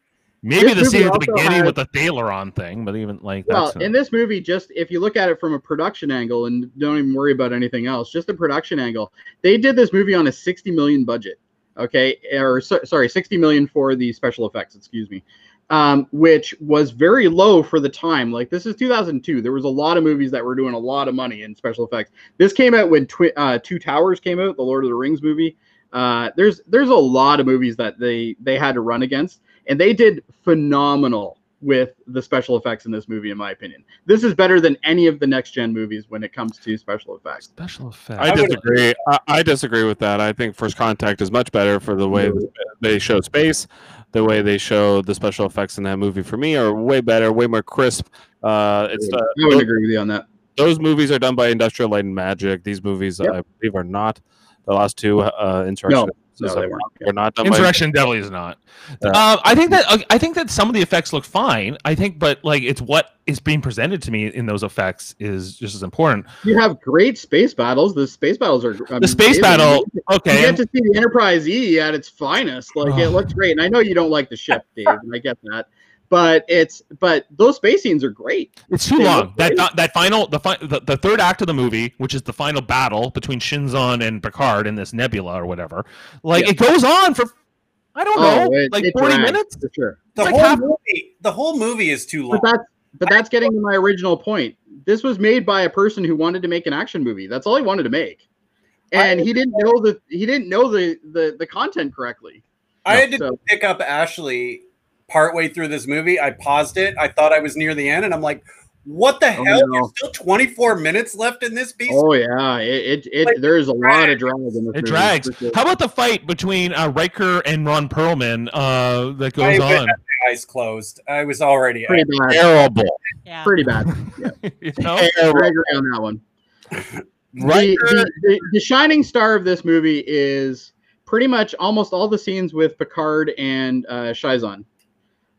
Maybe This the scene at the beginning has- with the Thalaron thing, but even like well, that's in this movie, just if you look at it from a production angle and don't even worry about anything else, just a production angle, they did this movie on a 60 million budget. Okay, or so, sorry, 60 million for the special effects. Excuse me. Um, which was very low for the time. Like this is 2002. There was a lot of movies that were doing a lot of money in special effects. This came out when Twi- uh, Two Towers came out, the Lord of the Rings movie. Uh, there's there's a lot of movies that they they had to run against, and they did phenomenal with the special effects in this movie, in my opinion. This is better than any of the next gen movies when it comes to special effects. special effects. I I disagree. I, I disagree with that. I think First Contact is much better for the way they show space, the way they show the special effects in that movie. For me, are way better, way more crisp. Uh, it's I uh, would agree with you on that. those movies are done by Industrial Light and Magic. These movies, Yep. I believe, are not. The last two, uh, Insurrection, No, they weren't. They're not done by definitely is not. Yeah. Uh, I think that I think that some of the effects look fine. I think, but like it's what is being presented to me in those effects is just as important. You have great space battles. The space battles are The space battle, Okay, You okay, get to see the Enterprise E at its finest. Like it Oh. looks great. And I know you don't like the ship, (laughs) Dave, and I get that. But it's but those space scenes are great. it's too they long. That great. that final the, fi- the the third act of the movie, which is the final battle between Shinzon and Picard in this nebula or whatever, like Yeah. it goes on for I don't oh, know, it- like it forty drags, minutes. for sure. The Like whole half- movie, the whole movie is too long. But that's but that's getting to my original point. This was made by a person who wanted to make an action movie. That's all he wanted to make, and he didn't know the he didn't know the the, the content correctly. I had to So- pick up Ashley partway through this movie. I paused it. I thought I was near the end, and I'm like, "What the Oh, hell? no. There's still 24 minutes left in this piece." Oh yeah, it it, it Like, there's a lot of drag in this. It movie, drags. sure. How about the fight between uh, Riker and Ron Perlman uh, that goes I on? had eyes closed. I was already. pretty bad. terrible. Yeah. Pretty bad. (laughs) you know? I Terrible. on that one. The, Riker, the, the, the shining star of this movie is pretty much almost all the scenes with Picard and uh, Shinzon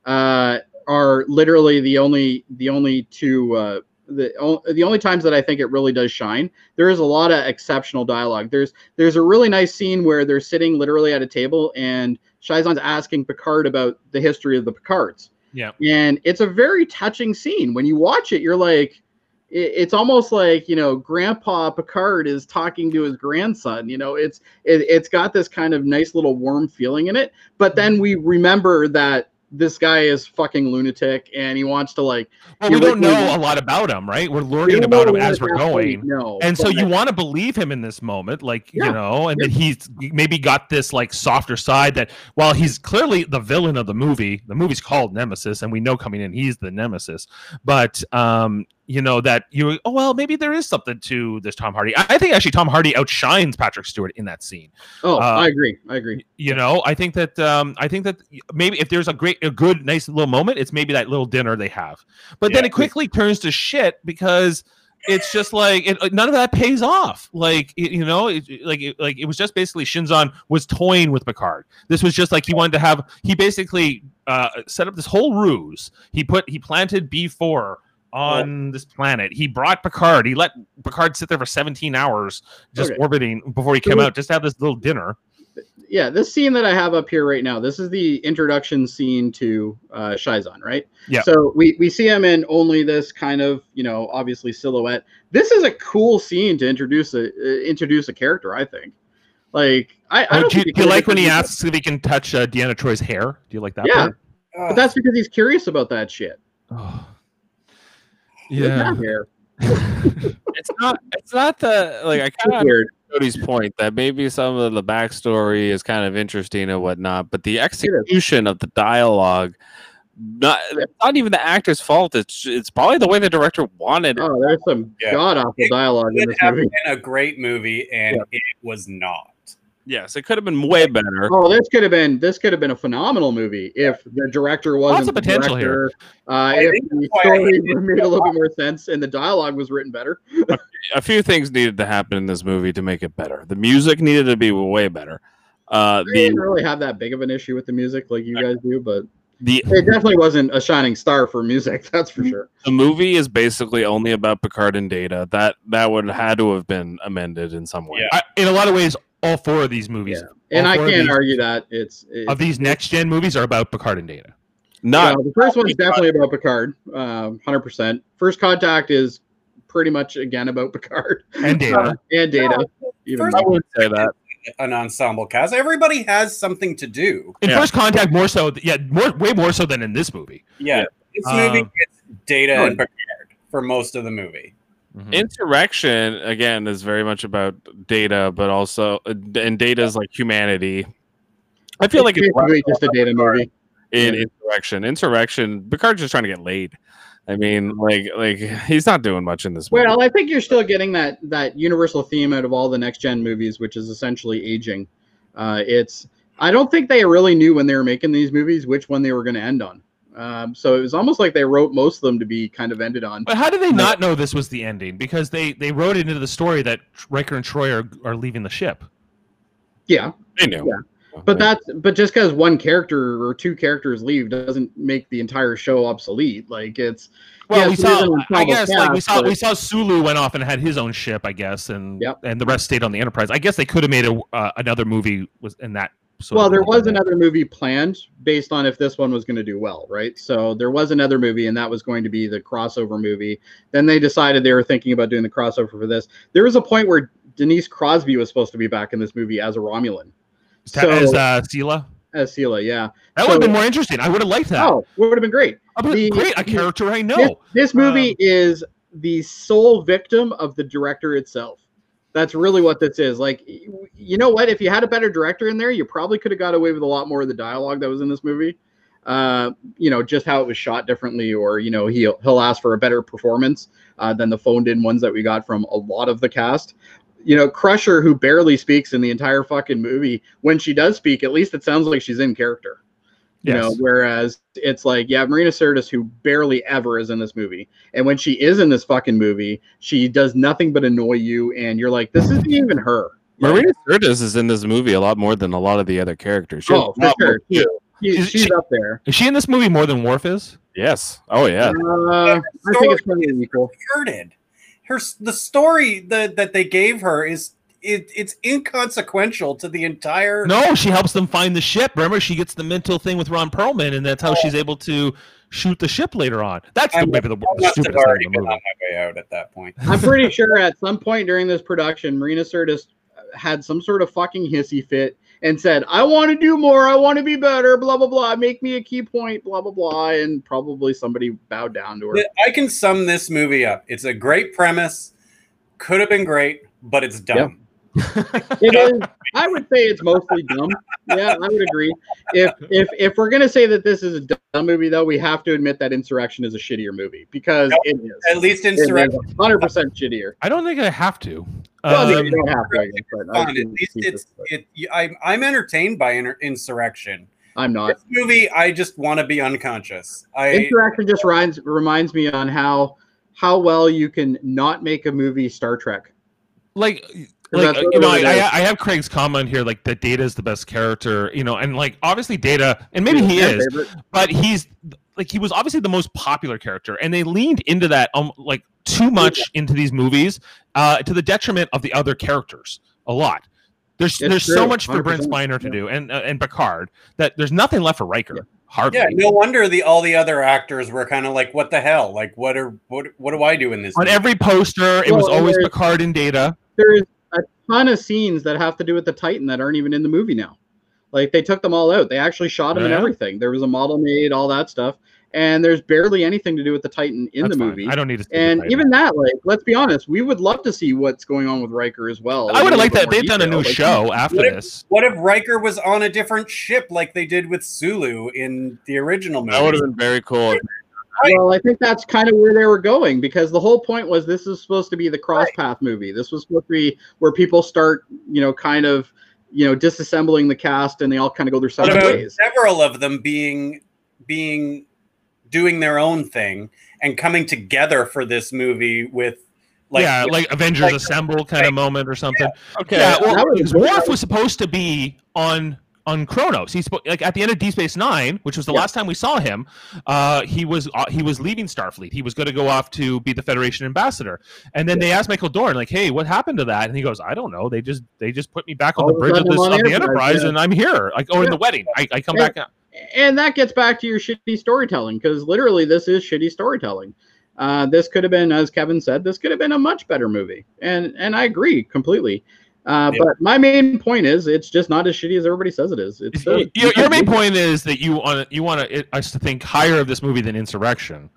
uh, are literally the only the only two uh, the o- the only times that I think it really does shine. There is a lot of exceptional dialogue. There's there's a really nice scene where they're sitting literally at a table and Shinzon's asking Picard about the history of the Picards. Yeah. And it's a very touching scene. When you watch it, you're like, it's almost like you know, Grandpa Picard is talking to his grandson. You know, it's it, it's got this kind of nice little warm feeling in it. But then we remember that this guy is fucking lunatic and he wants to like. Well, we don't know a lot about him, right? We're learning don't about him as we're going. No, And so you want to believe him in this moment, like Yeah, you know, and yeah. that he's maybe got this like softer side that while he's clearly the villain of the movie, the movie's called Nemesis, and we know coming in he's the Nemesis. But um, you know that you oh well maybe there is something to this Tom Hardy. I, I think actually Tom Hardy outshines Patrick Stewart in that scene. Oh, Uh, I agree. I agree. You know, I think that um, I think that maybe if there's a great, a good, nice little moment, it's maybe that little dinner they have. But then it quickly turns to shit because it's just like it, none of that pays off. Like it- you know, it- like it, like it was just basically Shinzon was toying with Picard. This was just like he wanted to have. He basically uh, set up this whole ruse. He put he planted B four on this planet. He brought Picard. He let Picard sit there for 17 hours just Okay. orbiting before he came out, just to have this little dinner. Yeah, this scene that I have up here right now, this is the introduction scene to uh, Shinzon, right? Yeah. So we, we see him in only this kind of, you know, obviously silhouette. This is a cool scene to introduce a uh, introduce a character. I think. Like I, I Oh, don't do, you, do you like when he introduced- asks if he can touch uh, Deanna Troi's hair? Do you like that? Yeah, part? But that's because he's curious about that shit. Look at Yeah. (laughs) It's not. It's not the like. I It's kind of weird. Cody's point that maybe some of the backstory is kind of interesting and whatnot, but the execution of the dialogue, not it's not even the actor's fault. It's it's probably the way the director wanted. it. Oh, there's some Yeah. god awful dialogue in It this have movie. been a great movie, and it was not. Yes, it could have been way better. Oh, this could have been this could have been a phenomenal movie if the director wasn't Lots of the potential here. director. Uh, if the that's why I story (laughs) made a little bit more sense and the dialogue was written better. (laughs) A few things needed to happen in this movie to make it better. The music needed to be way better. Uh, I didn't really have that big of an issue with the music like you guys do, but the it definitely wasn't a shining star for music. (laughs) That's for sure. the movie is basically only about Picard and Data. That that would have had to have been amended in some way. Yeah. I, in a lot of ways, all four of these movies, And I can't these- argue that it's, it's of these next gen movies are about Picard and Data. Not no, the first one's definitely about Picard, um, hundred percent. First Contact is pretty much again about Picard And Data. (laughs) and Data. even First I more. would say that. An ensemble cast. Everybody has something to do. In Yeah. First Contact, more so, yeah, more way more so than in this movie. Yeah, this Um, movie gets Data oh, and Picard for most of the movie. Insurrection again is very much about Data, but also and Data is like humanity. I feel like it's it's basically just a Data movie. in Yeah. Insurrection. Insurrection, Picard's just trying to get laid. I mean, like, like he's not doing much in this movie. Well, I think you're still getting that that universal theme out of all the next gen movies, which is essentially aging. Uh, it's I don't think they really knew when they were making these movies which one they were going to end on. Um, so it was almost like they wrote most of them to be kind of ended on. But how did they not know this was the ending? Because they they wrote it into the story that Riker and Troi are, are leaving the ship. Yeah, they knew. Yeah. but that's but just because one character or two characters leave doesn't make the entire show obsolete. Like it's Well, Yes, we it is saw. I ensemble guess like we saw but- we saw Sulu went off and had his own ship. I guess, and Yep. and the rest stayed on the Enterprise. I guess they could have made a uh, another movie was in that. Well, there was another movie planned based on if this one was going to do well, right? So there was another movie, and that was going to be the crossover movie. Then they decided they were thinking about doing the crossover for this. There was a point where Denise Crosby was supposed to be back in this movie as a Romulan, so- as uh, Sela. as Sela. Yeah. That would have been more interesting. I would have liked that. Oh, would have been great. The- great, a character I know. This, this movie Um, is the sole victim of the director itself. That's really what this is. Like, you know what? If you had a better director in there, you probably could have got away with a lot more of the dialogue that was in this movie. Uh, you know, just how it was shot differently, or you know, he'll he'll ask for a better performance uh, than the phoned in ones that we got from a lot of the cast. You know, Crusher, who barely speaks in the entire fucking movie, when she does speak, at least it sounds like she's in character. You know, whereas it's like, yeah, Marina Sirtis, who barely ever is in this movie, and when she is in this fucking movie, she does nothing but annoy you, and you're like, this isn't even her. Marina Sirtis is in this movie a lot more than a lot of the other characters. She Oh, for sure. She- she's she- up there. Is she in this movie more than Worf is? Yes. Oh yeah. Uh, I think it's probably equal. Her the story that that they gave her is it, it's inconsequential to the entire. No, she helps them find the ship. Remember, she gets the mental thing with Ron Perlman, and that's how oh. she's able to shoot the ship later on. That's the I'm- maybe the, I the must stupidest thing already in the been on movie. my way out at that point. (laughs) I'm pretty sure at some point during this production, Marina Sirtis had some sort of fucking hissy fit and said, I want to do more. I want to be better. Blah, blah, blah. Make me a key point. Blah, blah, blah. And probably somebody bowed down to her. I can sum this movie up. It's a great premise. Could have been great, but it's dumb. It is, I would say it's mostly dumb. Yeah, I would agree. If if if we're gonna say that this is a dumb movie, though, we have to admit that Insurrection is a shittier movie because Nope. it is. At least Insurrection. Hundred percent shittier. I don't think I have to. Well, I mean, Um, you don't have to, I guess, but I fun. At can least see it's this, but it. I'm I'm entertained by inter- Insurrection. I'm not. This movie, I just want to be unconscious. I Interaction just reminds reminds me on how how well you can not make a movie Star Trek. like that's like you know I. I I have Craig's comment here like that Data is the best character you know and like obviously Data and maybe he is favorite. but he's like he was obviously the most popular character and they leaned into that um like too much into these movies uh to the detriment of the other characters a lot there's It's there's so much for Brent 100%, Spiner to yeah. do and uh, and Picard that there's nothing left for Riker hardly yeah, no wonder the all the other actors were kind of like, "What the hell? Like, what are what what do I do in this?" on movie? every poster it was always Picard and Data There's a ton of scenes that have to do with the Titan that aren't even in the movie now. Like they took them all out. They actually shot them and everything. There was a model made, all that stuff. And there's barely anything to do with the Titan in That's the fine. movie. I don't need to see And Titan. even that, like, let's be honest, we would love to see what's going on with Riker as well. I would have liked that they've more done a new. Like, show after What if- this What if Riker was on a different ship like they did with Sulu in the original movie? That would have been very cool. Well, I think that's kind of where they were going because the whole point was this is supposed to be the cross path movie. This was supposed to be where people start, you know, kind of, you know, disassembling the cast and they all kind of go their separate ways. several of them being being doing their own thing and coming together for this movie with like yeah, like Avengers like- Assemble kind of moment or something. Okay. Yeah, well, was. Worf was supposed to be on on Kronos. He's spo- like at the end of D Space Nine, which was the Yeah. last time we saw him. Uh, he was uh, he was leaving Starfleet. He was going to go off to be the Federation ambassador. And then they asked Michael Dorn, like, "Hey, what happened to that?" And he goes, "I don't know. They just they just put me back on the bridge of, this, I'm on of the Enterprise, yeah. and I'm here. Like, oh, in the wedding, I, I come Yeah. back." Out. and that gets back to your shitty storytelling because literally this is shitty storytelling. Uh, this could have been, as Kevin said, this could have been a much better movie, and and I agree completely. Uh, Yeah. But my main point is, it's just not as shitty as everybody says it is. It's still, your, your main point is that you want you want to, us to think higher of this movie than Insurrection,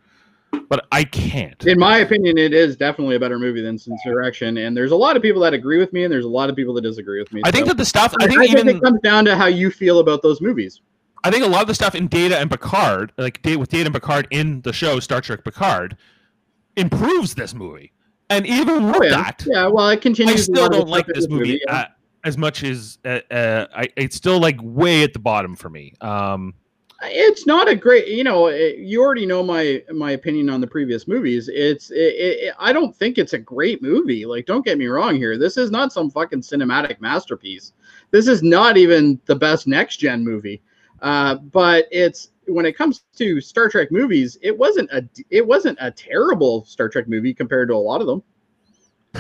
but I can't. in my opinion, it is definitely a better movie than Insurrection, and there's a lot of people that agree with me, and there's a lot of people that disagree with me. I think that the stuff I I think think even it comes down to how you feel about those movies. I think a lot of the stuff in Data and Picard, like with Data and Picard in the show Star Trek Picard, improves this movie. And even with Oh yeah, that, yeah. Well, it I continues. I still don't like this movie yeah. uh, as much as uh, uh, I, it's still like way at the bottom for me. Um, it's not a great you know it, you already know my my opinion on the previous movies it's it, it, i don't think it's a great movie like don't get me wrong here this is not some fucking cinematic masterpiece this is not even the best next gen movie uh, but it's when it comes to star trek movies it wasn't a it wasn't a terrible star trek movie compared to a lot of them (laughs)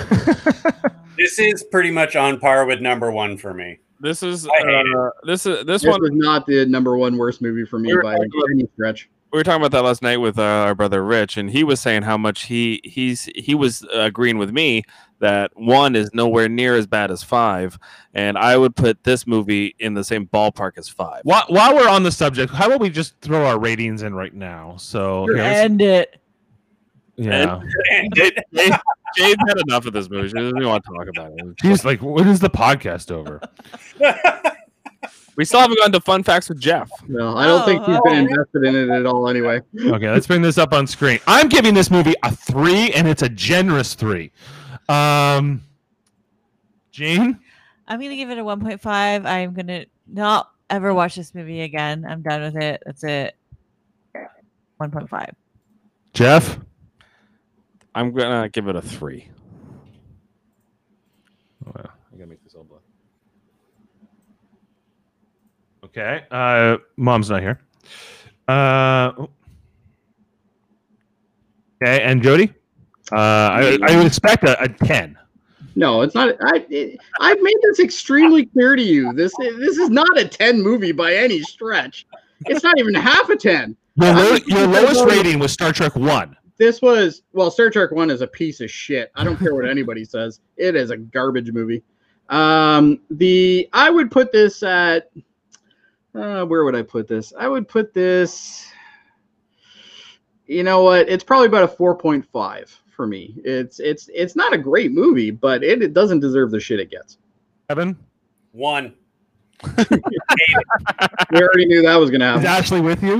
this is pretty much on par with number one for me. This is I hate it. uh, this is this this one. was not the number one worst movie for me We're by talking any stretch we were talking about that last night with uh, our brother Rich, and he was saying how much he he's he was uh, agreeing with me that one is nowhere near as bad as five, and I would put this movie in the same ballpark as five. while, while we're on the subject, how about we just throw our ratings in right now? So here, let's- End it. yeah, And Jade, Jade, Jade had enough of this movie. She doesn't even want to talk about it. she's like, when is the podcast over? (laughs) We still haven't gotten to fun facts with Jeff. no i don't think he's Oh, been oh. invested in it at all anyway Okay, let's bring this up on screen. I'm giving this movie a three, and it's a generous three. Um, Jane. I'm gonna give it a 1.5. I'm gonna not ever watch this movie again. I'm done with it. That's it. 1.5. Jeff. I'm gonna give it a three. Oh, wow. I gotta make this all black. Okay. Uh, mom's not here. Uh, oh. okay, and Jody. Uh, I, I would expect a, a ten. No, it's not. I it, I've made this extremely clear to you. This this is not a ten movie by any stretch. It's not even half a ten. Your, low, your lowest rating was Star Trek One. This was well, Star Trek One is a piece of shit. I don't care what anybody says. It is a garbage movie. Um, the I would put this at. Uh, where would I put this? I would put this. You know what? It's probably about a four point five for me. It's it's it's not a great movie, but it, it doesn't deserve the shit it gets. Evan. One. (laughs) We already knew that was going to happen. Is. Ashley with you?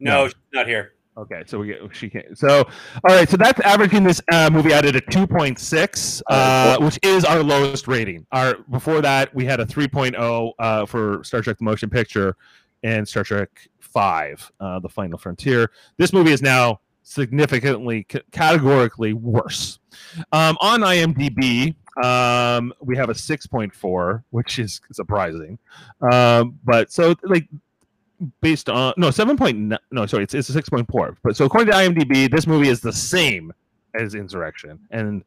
No, No. she's not here. Okay, so we get she can't. So all right, so that's averaging this uh, movie out at a two point six, uh, which is our lowest rating. Our before that we had a 3.0 uh, for Star Trek: The Motion Picture and Star Trek Five: uh, The Final Frontier. This movie is now significantly c- categorically worse. Um, on IMDb, um, we have a 6.4, which is surprising. Um, but so like based on no seven point no sorry it's it's a six point four. But so according to IMDb, this movie is the same as Insurrection, and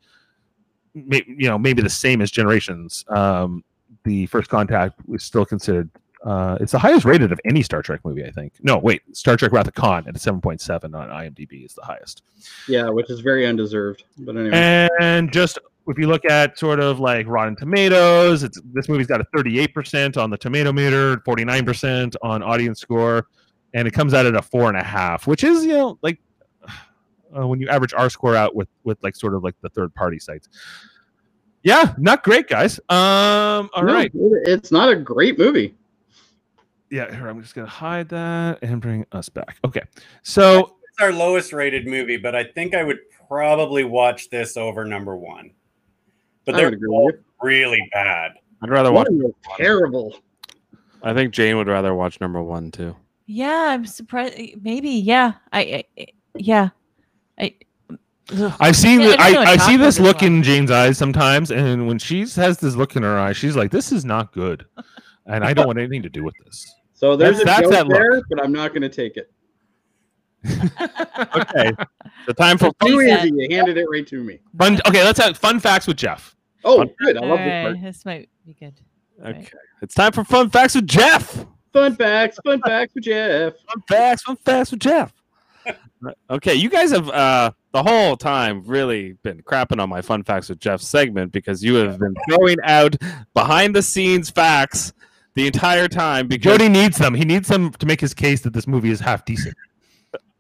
may, you know maybe the same as Generations. Um, the First Contact was still considered. Uh, it's the highest rated of any Star Trek movie, I think. No, wait, Star Trek Wrath of Khan at seven point seven on IMDb is the highest. Yeah, which is very undeserved. But anyway, And just if you look at sort of like Rotten Tomatoes, it's this movie's got a 38% on the tomato meter, 49% on audience score, and it comes out at a four and a half, which is you know like (sighs) uh, when you average R score out with with like sort of like the third party sites. Yeah, not great, guys. Um, all No, right. it's not a great movie. Yeah, here I'm just gonna hide that and bring us back. Okay, so It's our lowest rated movie, but I think I would probably watch this over number one. But they're agree with really bad. I'd rather watch. One terrible. I think Jane would rather watch number one too. Yeah, I'm surprised. Maybe, yeah. I, I yeah. I. ugh. I've seen Yeah, I I, I see this look like. in Jane's eyes sometimes, and when she has this look in her eye, she's like, "This is not good," and I don't want anything to do with this. So there's That's- a that's that joke look. but I'm not going to take it. (laughs) Okay, the time for Too He said- easy. You handed it right to me. Fun. Okay, let's have fun facts with Jeff. Oh, Fun- good. I All love this right, part. this might be good. okay. It's time for fun facts with Jeff. Fun facts. Fun facts with Jeff. Fun facts, fun facts with Jeff. (laughs) okay, you guys have uh the whole time really been crapping on my fun facts with Jeff segment because you have been throwing out behind the scenes facts the entire time because Jody needs them. He needs them to make his case that this movie is half decent.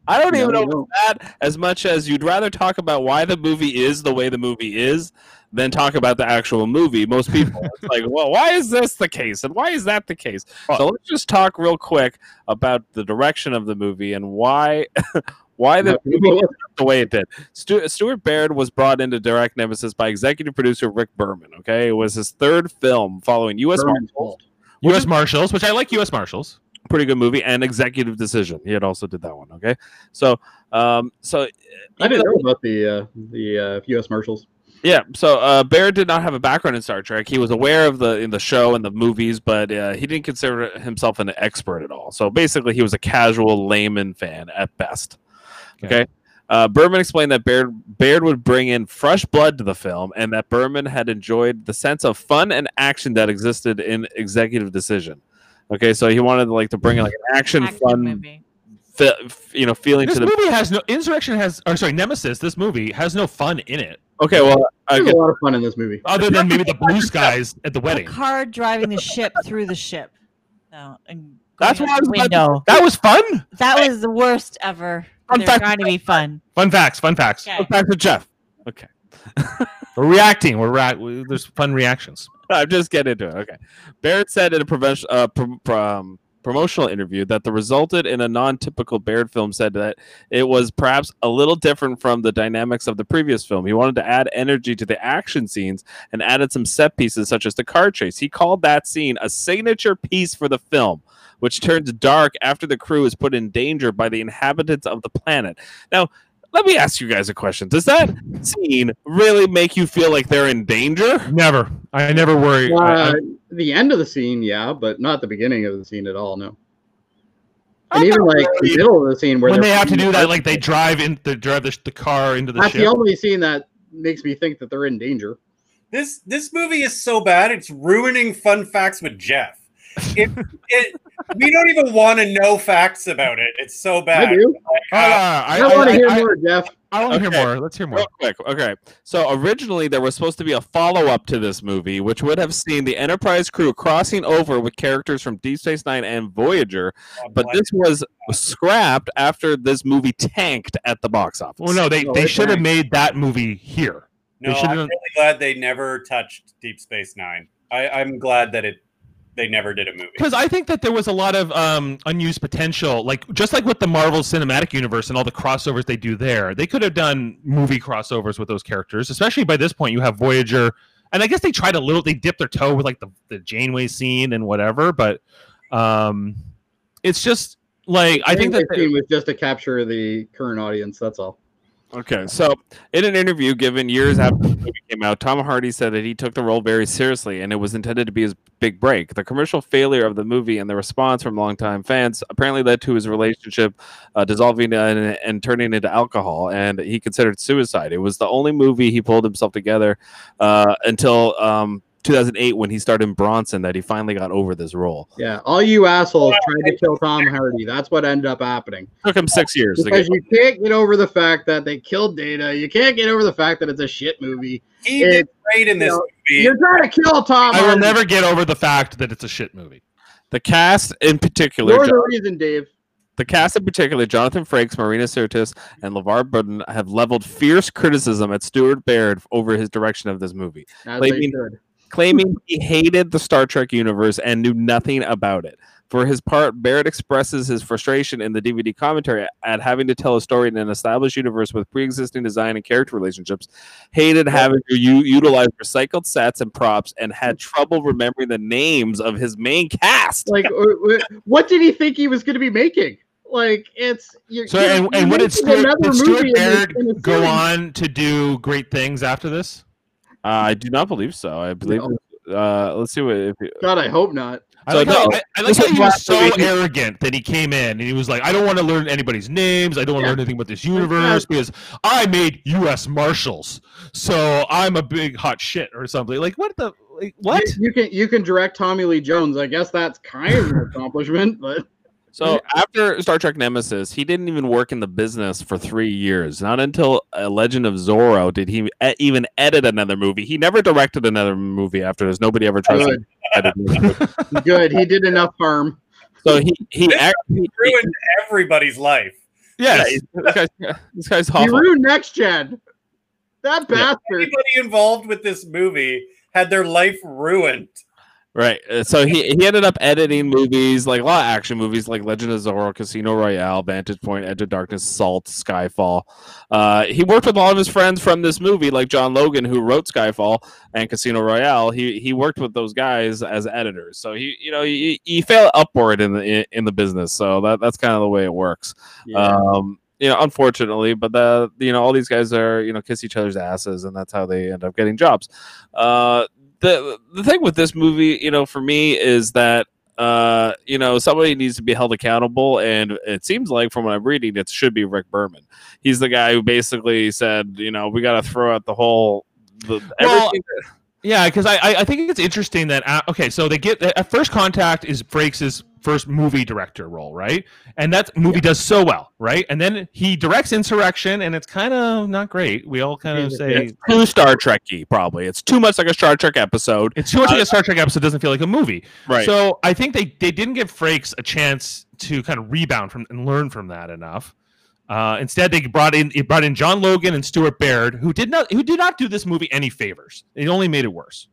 I don't even No, know no. that as much as you'd rather talk about why the movie is the way the movie is than talk about the actual movie. Most (laughs) people it's like, well, why is this the case and why is that the case? So let's just talk real quick about the direction of the movie and why (laughs) why the movie the way it did. Stu- Stuart Baird was brought into direct Nemesis by executive producer Rick Berman. Okay, it was his third film following U.S. Marshals, U.S. Marshals, which I like U.S. Marshals. pretty good movie, and Executive Decision. He had also did that one. Okay, so um, so I didn't know about the uh, the uh, U.S. Marshals. Yeah, so uh, Barrett did not have a background in Star Trek. He was aware of the in the show and the movies, but uh, he didn't consider himself an expert at all. So basically, he was a casual layman fan at best. Okay. Okay. Uh, Berman explained that Baird, Baird would bring in fresh blood to the film, and that Berman had enjoyed the sense of fun and action that existed in Executive Decision. Okay, so he wanted like to bring like an action, Action fun, movie. Fe- you know, feeling This to the. movie has no Insurrection has or sorry Nemesis. This movie has no fun in it Okay, well, I There's guess, a lot of fun in this movie. other than maybe the blue skies at the A wedding. car driving the ship through the ship. No, and That's going what I was about to- window. That was fun. That was the worst ever. Fun They're fact- trying to be fun. Fun facts. Fun facts. Okay. back to Jeff. Okay. (laughs) We're reacting. We're ra- we- there's fun reactions. (laughs) I'm just getting into it. Okay. Barrett said in a prevention, uh, prom- prom- promotional interview that the resulted in a non-typical Baird film said that it was perhaps a little different from the dynamics of the previous film. He wanted to add energy to the action scenes and added some set pieces such as the car chase. He called that scene a signature piece for the film, which turns dark after the crew is put in danger by the inhabitants of the planet. Now, let me ask you guys a question. Does that scene really make you feel like they're in danger? Never. I never worry. I- Uh, I- the end of the scene, yeah, but not the beginning of the scene at all. No. And even like the middle of the scene where when they're have to do that, like they drive in, they drive the, the car into the That's ship. the only scene that makes me think that they're in danger. This this movie is so bad it's ruining fun facts with Jeff. It, (laughs) it we don't even want to know facts about it. It's so bad. I do. Like, Uh, uh, I, I, want to hear I- more, Jeff. I want to Okay. hear more. Let's hear more. Real quick, okay. So originally there was supposed to be a follow-up to this movie, which would have seen the Enterprise crew crossing over with characters from Deep Space Nine and Voyager, oh, but this was scrapped after this movie tanked at the box office. Well, no, they, Oh, they should have made that movie here. no, should've I'm really glad they never touched Deep Space Nine. I, I'm glad that it they never did a movie. because I think that there was a lot of um, unused potential, like just like with the Marvel Cinematic Universe and all the crossovers they do there. They could have done movie crossovers with those characters, especially by this point. You have Voyager, and I guess they tried a little. They dipped their toe with like the, the Janeway scene and whatever, but um, it's just like I think that the scene was just to capture the current audience. That's all. Okay, so in an interview given years after the movie came out, Tom Hardy said that he took the role very seriously and it was intended to be his big break. The commercial failure of the movie and the response from longtime fans apparently led to his relationship uh, dissolving and, and turning into alcohol, and he considered suicide. It was the only movie he pulled himself together uh, until um, 2008 when he starred in Bronson that he finally got over this role. Yeah, all you assholes tried to kill Tom Hardy. That's what ended up happening. took him six years. Because you can't get over the fact that they killed Data. You can't get over the fact that it's a shit movie. He It- did great in this you know, movie. You're trying to kill Tom I will never get over the fact that it's a shit movie. the cast in particular, You're the reason, Dave. The cast in particular, Jonathan Frakes, Marina Sirtis, and LeVar Burton, have leveled fierce criticism at Stuart Baird over his direction of this movie, As Like, they should. Claiming he hated the Star Trek universe and knew nothing about it. For his part, Barrett expresses his frustration in the DVD commentary at having to tell a story in an established universe with pre-existing design and character relationships, hated having to u- utilize recycled sets and props, and had trouble remembering the names of his main cast. Like, what did he think he was going to be making? Like, it's you're, So, you're- and, you're and what did Stuart, another did Stuart movie Baird go on to do great things after this? Uh, I do not believe so. I believe. Uh, let's see what. If, God, I hope not. I So like, no, I, I like how he was so arrogant that he came in and he was like, I don't want to learn anybody's names. I don't want to Yeah. learn anything about this universe because I made U.S. Marshals. So I'm a big hot shit or something. Like, what the? Like, what? You, you can you can direct Tommy Lee Jones. I guess that's kind of an (laughs) accomplishment, but So (laughs) after Star Trek Nemesis, he didn't even work in the business for three years. Not until A Legend of Zorro did he e- even edit another movie. He never directed another movie after this. Nobody ever trusted him good. to edit movies. (laughs) good. He did enough harm. So he he actually ruined everybody's life. yeah, Yes. (laughs) this guy's, this guy's He ruined next gen. That Yeah. bastard. Everybody involved with this movie had their life ruined. Right. uh, So he, he ended up editing movies like a lot of action movies like Legend of Zorro, Casino Royale, Vantage Point, Edge of Darkness, Salt, Skyfall. Uh, he worked with all of his friends from this movie, like John Logan, who wrote Skyfall and Casino Royale. He he worked with those guys as editors. So he you know he, he fell upward in the in, in the business. So that that's kind of the way it works. Yeah. Um, you know, unfortunately, but the you know all these guys are you know kiss each other's asses, and that's how they end up getting jobs. Uh, the the thing with this movie, you know, for me is that uh, you know somebody needs to be held accountable, and it seems like from what I'm reading, it should be Rick Berman. He's the guy who basically said, you know, we got to throw out the whole. The, Well, everything Yeah, because I, I think it's interesting that uh, okay, so they get at first contact is breaks Frakes' first movie director role, right? And that movie does so well, right? And then he directs Insurrection, and it's kind of not great. We all kind of Yeah. say it's too Star Trekky, probably. It's too much like a Star Trek episode, it's too much like a Star Trek episode. Doesn't feel like a movie. right? So I think they they didn't give Frakes a chance to kind of rebound from and learn from that enough. Uh, instead, they brought in it brought in John Logan and Stuart Baird, who did not who did not do this movie any favors. It only made it worse.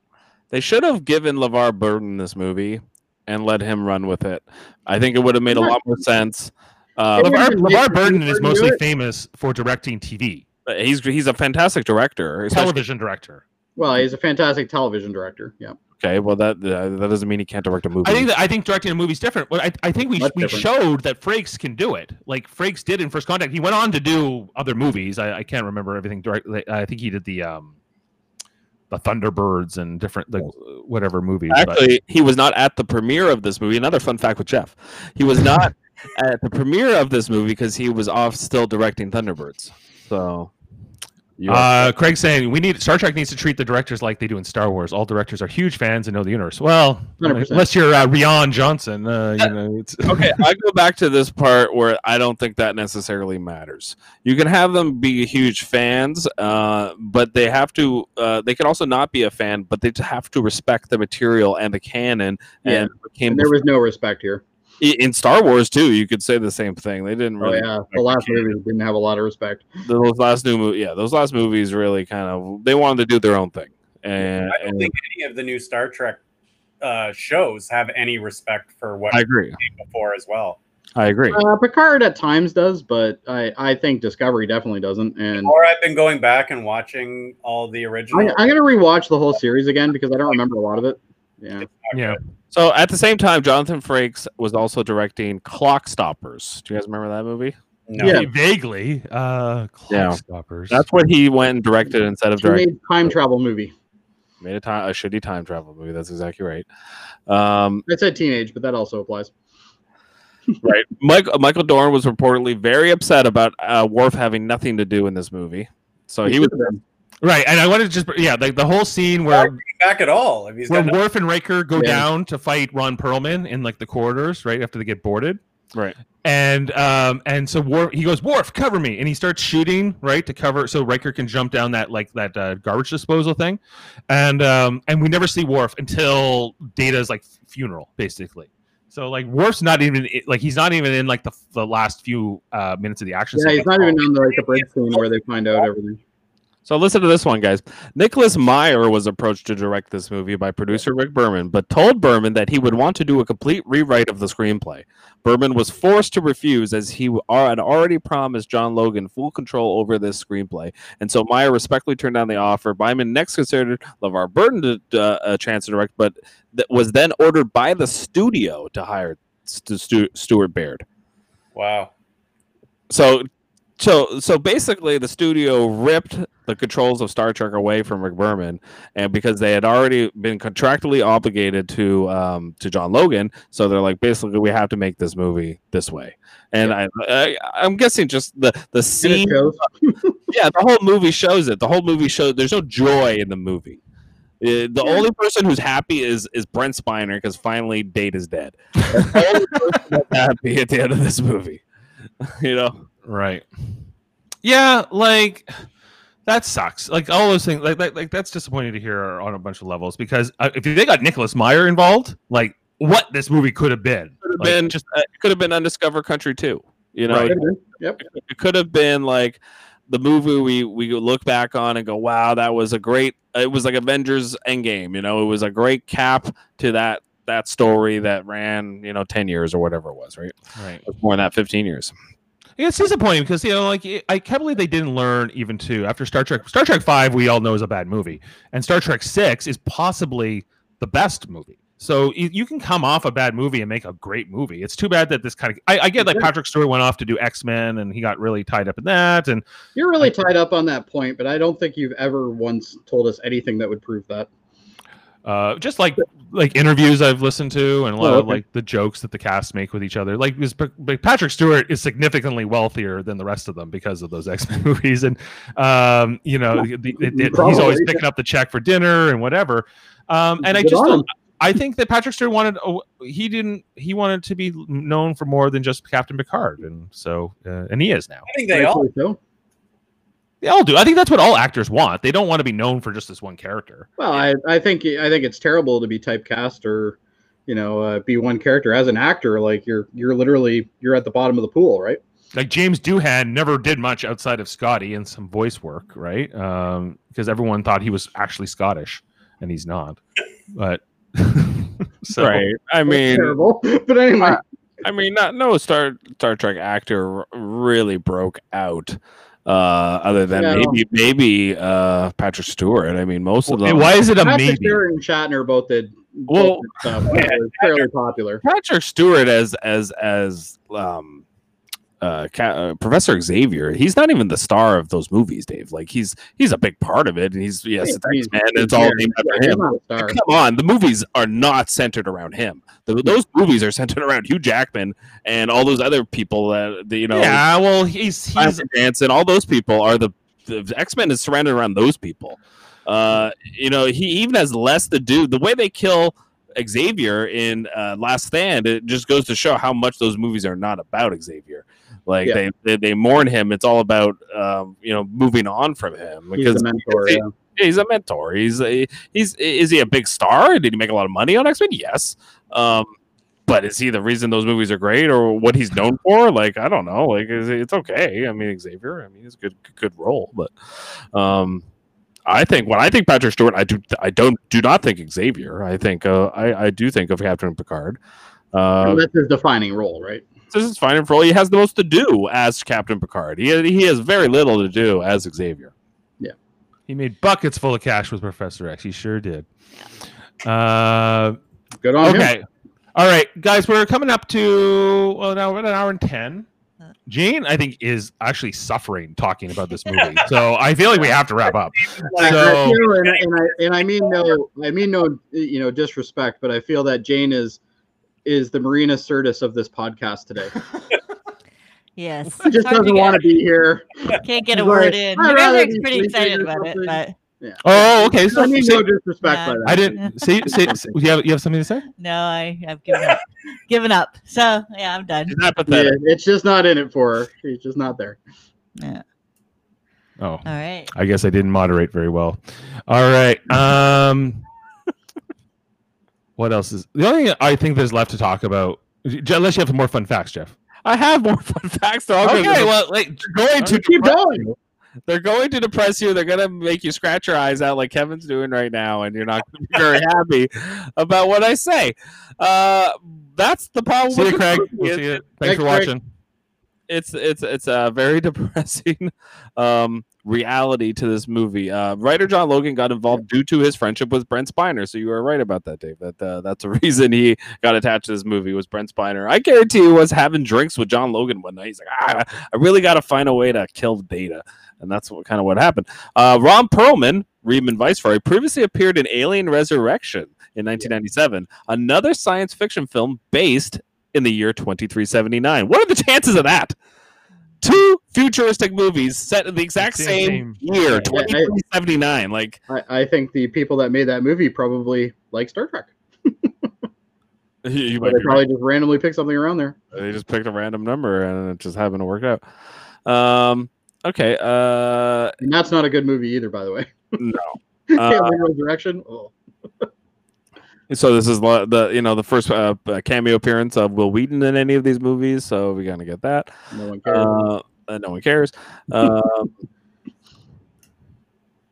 They should have given LeVar Burton this movie and let him run with it. I think it would have made a lot more sense. Uh, Yeah. LeVar, LeVar Burton Burton is mostly famous for directing TV, he's he's a fantastic director. especially- television director. Well, he's a fantastic television director. Yeah. Okay, well that uh, that doesn't mean he can't direct a movie. I think that I think directing a movie is different. But I, I think we Much we different. showed that Frakes can do it. Like Frakes did in First Contact. He went on to do other movies. I, I can't remember everything directly. I think he did the um the Thunderbirds and different like whatever movies. but- Actually, he was not at the premiere of this movie. Another fun fact with Jeff: he was not (laughs) at the premiere of this movie because he was off still directing Thunderbirds. So, you Uh, Craig saying we need Star Trek needs to treat the directors like they do in Star Wars. All directors are huge fans and know the universe. Well, 100%. unless you're uh, Rian Johnson, uh, you know. It's, (laughs) okay, I go back to this part where I don't think that necessarily matters. You can have them be huge fans, uh, but they have to. Uh, they can also not be a fan, but they have to respect the material and the canon. Yeah. And came And there was no respect here. I- in Star Wars too. You could say the same thing. They didn't really. Oh really. yeah, the last movie didn't have a lot of respect. Those last new, movie, yeah, those last movies really kind of they wanted to do their own thing, and, I don't and think any of the new Star Trek uh, shows have any respect for what I agree. came before as well. I agree. Uh, Picard at times does, but I, I think Discovery definitely doesn't. And Or I've been going back and watching all the I, original. I'm gonna rewatch the whole series again because I don't remember a lot of it. Yeah, Yeah. good. So at the same time, Jonathan Frakes was also directing Clock Stoppers. Do you guys remember that movie? No. Yeah. Vaguely. Uh, Clock Yeah. Stoppers. That's what he went and directed instead of he directing. made time travel movie. Made a time a shitty time travel movie. That's exactly right. Um, I said teenage, but that also applies. right. (laughs) Michael Michael Dorn was reportedly very upset about uh, Worf having nothing to do in this movie. So he was right. And I wanted to just, yeah, like the whole scene where back at all. If he's where got no- Worf and Riker go Yeah. down to fight Ron Perlman in like the corridors, right after they get boarded. right. And um and so Worf he goes Worf cover me and he starts shooting right to cover so Riker can jump down that like that uh, garbage disposal thing, and um and we never see Worf until Data's like funeral basically. So like Worf's not even like he's not even in like the, the last few uh minutes of the action. Yeah, he's sequence. not even on the like the bridge scene where they find out everything. So listen to this one, guys. Nicholas Meyer was approached to direct this movie by producer Rick Berman, but told Berman that he would want to do a complete rewrite of the screenplay. Berman was forced to refuse as he had already promised John Logan full control over this screenplay, and so Meyer respectfully turned down the offer. Berman next considered LeVar Burton to, uh, a chance to direct, but that was then ordered by the studio to hire Stu- Stu- Stuart Baird. wow. So, so, so basically, the studio ripped the controls of Star Trek away from Rick Berman, and because they had already been contractually obligated to um, to John Logan, so they're like, basically, we have to make this movie this way. And I, I, I'm guessing just the the scene, (laughs) yeah, the whole movie shows it. The whole movie shows there's no joy in the movie. Uh, the only person who's happy is is Brent Spiner because finally Data is dead. The (laughs) only person that's happy at the end of this movie. (laughs) you know. Right. Yeah, like that sucks. Like all those things, like like, like that's disappointing to hear on a bunch of levels because uh, if they got Nicholas Meyer involved, like what this movie could have been. could have Like, been just uh, it could have been undiscovered country too you know Right. Yep. it could have been like the movie we we look back on and go wow that was a great it was like avengers endgame you know it was a great cap to that that story that ran you know 10 years or whatever it was right right. It was more than that 15 years It's disappointing because you know, like I can't believe they didn't learn even too after Star Trek. Star Trek Five, we all know is a bad movie, and Star Trek Six is possibly the best movie. So you, can come off a bad movie and make a great movie. It's too bad that this kind of I, I get like Patrick Stewart went off to do X Men and he got really tied up in that, and You're really tied up on that point, but I don't think you've ever once told us anything that would prove that. Uh, just like like interviews I've listened to and a lot Oh, of like the jokes that the cast make with each other. Like, because P- but Patrick Stewart is significantly wealthier than the rest of them because of those (laughs) X Men movies, and um, you know, the, the- it- he's always picking up the check for dinner and whatever. Um, and I just on don't. I think that Patrick Stewart wanted oh, he didn't he wanted to be known for more than just Captain Picard, and so uh, and he is now. I think they all. So. They all do. I think that's what all actors want. They don't want to be known for just this one character. Well, I, I think I think it's terrible to be typecast or, you know, uh, be one character as an actor. Like you're you're literally you're at the bottom of the pool, right? like James Doohan never did much outside of Scotty and some voice work, right? Um, because everyone thought he was actually Scottish, and he's not. But (laughs) so right i mean terrible. (laughs) But anyway, I mean, not no Star Star Trek actor really broke out. Uh, other than Yeah. maybe maybe uh Patrick Stewart. I mean, most of Hey, them. why is it a Patrick maybe? Stewart and Shatner both did. Well, both did stuff that was fairly popular. Patrick Stewart as as as um uh, Ca- uh Professor Xavier. He's not even the star of those movies, Dave. Like he's he's a big part of it, and he's yes, it's He's- X-Men, he's It's all named after him. not a star. Come on, the movies are not centered around him. The, those movies are centered around Hugh Jackman and all those other people that you know. yeah, well, he's he's Hansen, all those people are the, the X Men is surrounded around those people. Uh, you know, he even has less to do. The way they kill Xavier in uh, Last Stand, it just goes to show how much those movies are not about Xavier. Like Yeah. they, they they mourn him. It's all about um, you know moving on from him He's because mentor. he- Yeah. he's a mentor. He's a, he's is he a big star? Did he make a lot of money on X Men? Yes. Um, but is he the reason those movies are great or what he's known for? Like I don't know. Like it's okay. I mean Xavier. I mean it's a good good role, but um, I think when I think Patrick Stewart, I do I don't do not think Xavier. I think uh, I I do think of Captain Picard. Uh, that's his defining role, right? This is fine and for all. He has the most to do as Captain Picard. He he has very little to do as Xavier. Yeah, he made buckets full of cash with Professor X. He sure did. Uh, Good on him. okay. All right, guys, we're coming up to well now we're at an hour and ten. Jane, I think, is actually suffering talking about this movie, (laughs) so I feel like we have to wrap up. I- I So feel- and, and I and I mean no, I mean no, you know, disrespect, but I feel that Jane is is the Marina Sirtis of this podcast today. (laughs) Yes. She just Hard to doesn't want to be here. Can't get a She's word like, in. You guys are pretty excited or about it, but Yeah. Oh, okay. So, I mean so- no disrespect Yeah. by that. I didn't say, say, say you have you have something to say? no, I have given up. given up. So yeah, I'm done. Is that Yeah, it's just not in it for her. She's just not there. Yeah. Oh, All right. I guess I didn't moderate very well. All right. Um, what else is the only thing I think there's left to talk about? Unless you have some more fun facts, Jeff. I have more (laughs) fun facts. They're all gonna- Okay, well, like, going to Keep going. you. They're going to depress you. They're going to make you scratch your eyes out like Kevin's doing right now, and you're not going to be very (laughs) happy about what I say. Uh, that's the problem. see with you, Craig. We'll see you. Thanks Thanks, for Craig. watching. it's it's it's a very (laughs) depressing um reality to this movie. Uh, writer John Logan got involved due to his friendship with Brent Spiner. So you were right about that, Dave. That uh, that's the (laughs) reason he got attached to this movie was Brent Spiner. I guarantee he was having drinks with John Logan one night. He's like, ah, I really got to find a way to kill Data, and that's what kind of what happened. Uh, Ron Perlman, Reman Viceroy, previously appeared in Alien Resurrection in 1997, another science fiction film based in the year 2379. What are the chances of that? Two futuristic movies set in the exact Same- same, year, Yeah, I- Like, I, I think the people that made that movie probably like Star Trek. (laughs) you, you might they be probably just randomly picked something around there. They just picked a random number and it just happened to work out. Um, okay. Uh, And that's not a good movie either, by the way. no. (laughs) Uh, Alien Resurrection. Oh. (laughs) So this is the you know the first uh, uh, cameo appearance of Wil Wheaton in any of these movies. So we're gonna get that. No one cares. Uh, uh, no one cares. Um,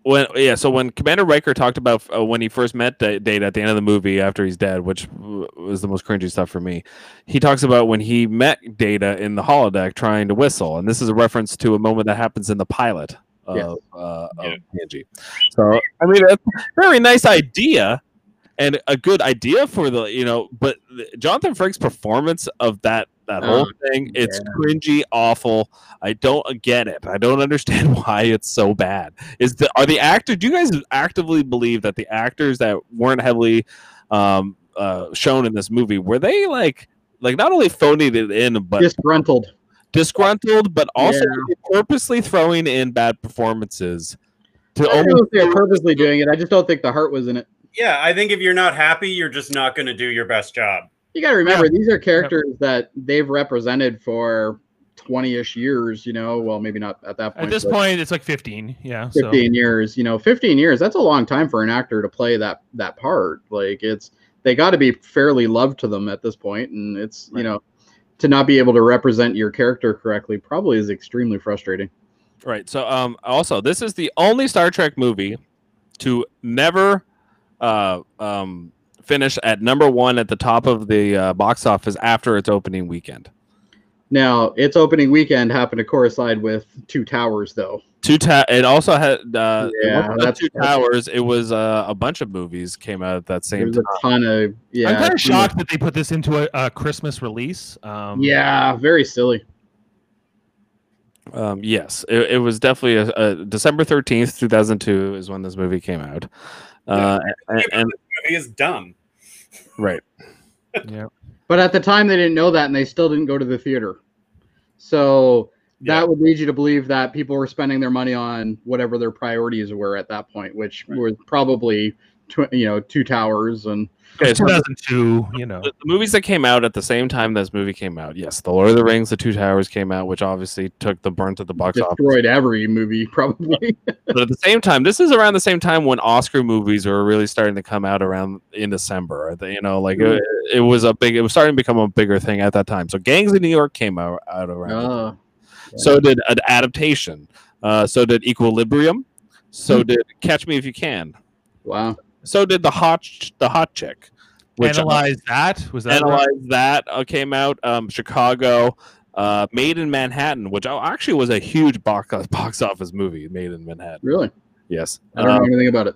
when yeah, so when Commander Riker talked about uh, when he first met Da- Data at the end of the movie after he's dead, which w- was the most cringy stuff for me, he talks about when he met Data in the holodeck trying to whistle, and this is a reference to a moment that happens in the pilot of, Yes. uh, of Yeah. TNG. So I mean, it's a very nice idea. And a good idea for the you know, but Jonathan Frakes' performance of that that whole Oh, thing, it's cringy, awful. I don't get it. I don't (laughs) understand why it's so bad. Is the are the actors? Do you guys actively believe that the actors that weren't heavily um, uh, shown in this movie were they like like not only phoning it in, but Disgruntled. disgruntled, but also Yeah. purposely throwing in bad performances to I don't know if they're purposely doing it. I just don't think the heart was in it. Yeah, I think if you're not happy, you're just not going to do your best job. You got to remember, these are characters that they've represented for 20 ish years, you know. Well, maybe not at that point. At this point, it's like 15. Yeah. So 15 years, you know, 15 years, that's a long time for an actor to play that that part. Like it's they got to be fairly loved to them at this point and it's, you know, to not be able to represent your character correctly probably is extremely frustrating. Right. So, um, also, this is the only Star Trek movie to never uh, um, finish at number one at the top of the uh, box office after its opening weekend. Now, its opening weekend happened to coincide with Two Towers though. Two ta- It also had uh, Yeah, wasn't that's- Two Towers. It was uh, a bunch of movies came out at that same There's time. a ton of yeah. I'm kind of shocked that they put this into a, a Christmas release. Um, Yeah, very silly. Um, yes, it, it was definitely a, a December thirteenth, two thousand two, is when this movie came out. Uh, and, and Movie is dumb. right, (laughs) Yeah. But at the time, they didn't know that, and they still didn't go to the theater. So that Yeah. would lead you to believe that people were spending their money on whatever their priorities were at that point, which Right. were probably, tw- you know, two towers and okay. So 2002. You know. the, the movies that came out at the same time this movie came out, yes, The Lord of the Rings, The Two Towers came out, which obviously took the brunt of the box office. destroyed every movie, (laughs) probably. But at the same time, this is around the same time when Oscar movies were really starting to come out around in December. You know, like it, it was a big, it was starting to become a bigger thing at that time. So Gangs in New York came out, out around. Uh, So did an adaptation. Uh, so did Equilibrium. So did Catch Me If You Can. Wow. So did the hot the hot chick. Which Analyze that. Was that Analyze that uh, came out. Um, Chicago. Uh, Made in Manhattan, which uh, actually was a huge box box office movie. Made in Manhattan. Really? Yes. I don't Um, know anything about it.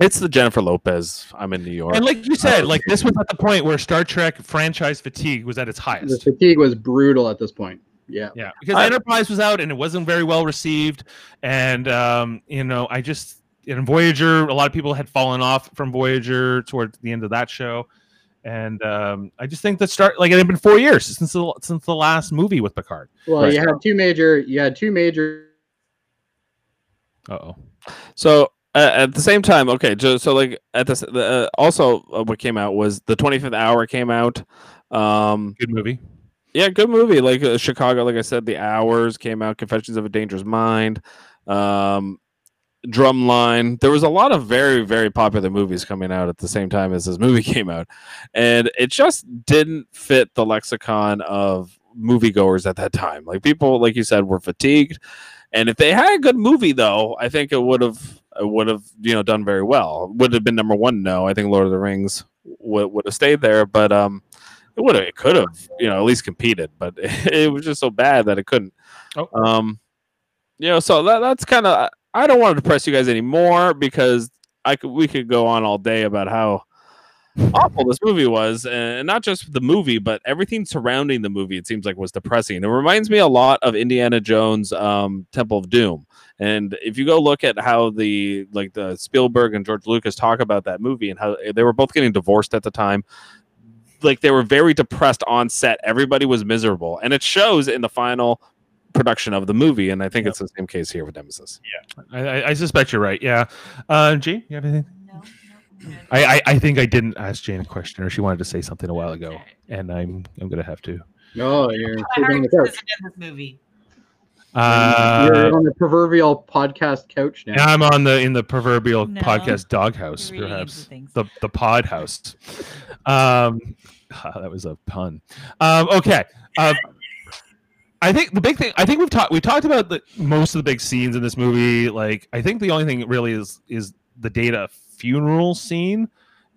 it's the Jennifer Lopez. I'm in New York. And like you said, like this was at the point where Star Trek franchise fatigue was at its highest. The fatigue was brutal at this point. Yeah. Yeah, because I- Enterprise was out and it wasn't very well received, and um, you know, I just in Voyager, a lot of people had fallen off from Voyager toward the end of that show, and um, I just think that start like it had been four years since the since the last movie with Picard. Well, Right. you had two major. You had two major. Uh oh. So uh, at the same time, okay, so, so like at this, the, uh, also uh, what came out was the 25th hour came out. Um, Good movie. yeah, good movie. Like uh, Chicago, like I said, the hours came out. Confessions of a Dangerous Mind, um, Drumline. There was a lot of very, very popular movies coming out at the same time as this movie (laughs) came out, and it just didn't fit the lexicon of moviegoers at that time. Like people, like you said, were fatigued. And if they had a good movie, though, I think it would have would have you know done very well. Would have been number one? No, I think Lord of the Rings would would have stayed there, but um, it would have it could have you know at least competed, but (laughs) it was just so bad that it couldn't. Oh. Um, you know, so that that's kind of I don't want to depress you guys anymore because I could we could go on all day about how awful this movie was and not just the movie but everything surrounding the movie it seems like was depressing. It reminds me a lot of indiana jones um, temple of doom. And if you go look at how the like the spielberg and george lucas talk about that movie and how they were both getting divorced at the time like they were very depressed on set. Everybody was miserable. And it shows in the final production of the movie and i think Yep. it's the same case here with nemesis Yeah, I, I suspect you're right. Yeah. Uh, Gene, you have anything? No, no, I'm. I, I, I think I didn't ask Jane a question, or she wanted to say something a while ago, and I'm I'm gonna have to. Oh, you're I sleeping on the couch. this movie. Uh, you're on the proverbial podcast couch now. now I'm on the in the proverbial No. podcast doghouse, You're reading into perhaps the the pod house. Um, (laughs) that was a pun. Um, okay. Uh, I think the big thing. I think we've talked. We talked about the most of the big scenes in this movie. Like, I think the only thing really is is the data funeral scene.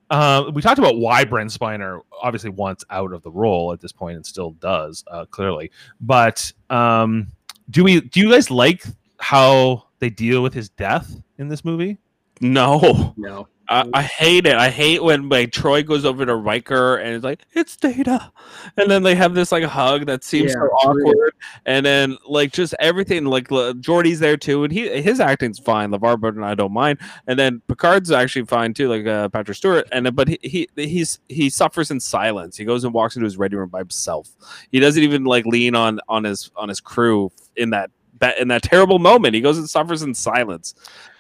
Uh, we talked about why Brent Spiner obviously wants out of the role at this point and still does uh, clearly. But um, do we? Do you guys like how they deal with his death in this movie? no no. I, I hate it. I hate when like Troi goes over to Riker and is like, "It's Data," and then they have this like hug that seems Yeah, so awkward, and then like just everything. Like L- Geordi's there too, and he his acting's fine. LeVar Burton, I don't mind, and then Picard's actually fine too, like uh, Patrick Stewart. And but he, he he's he suffers in silence. He goes and walks into his ready room by himself. He doesn't even like lean on on his on his crew in that that in that terrible moment. He goes and suffers in silence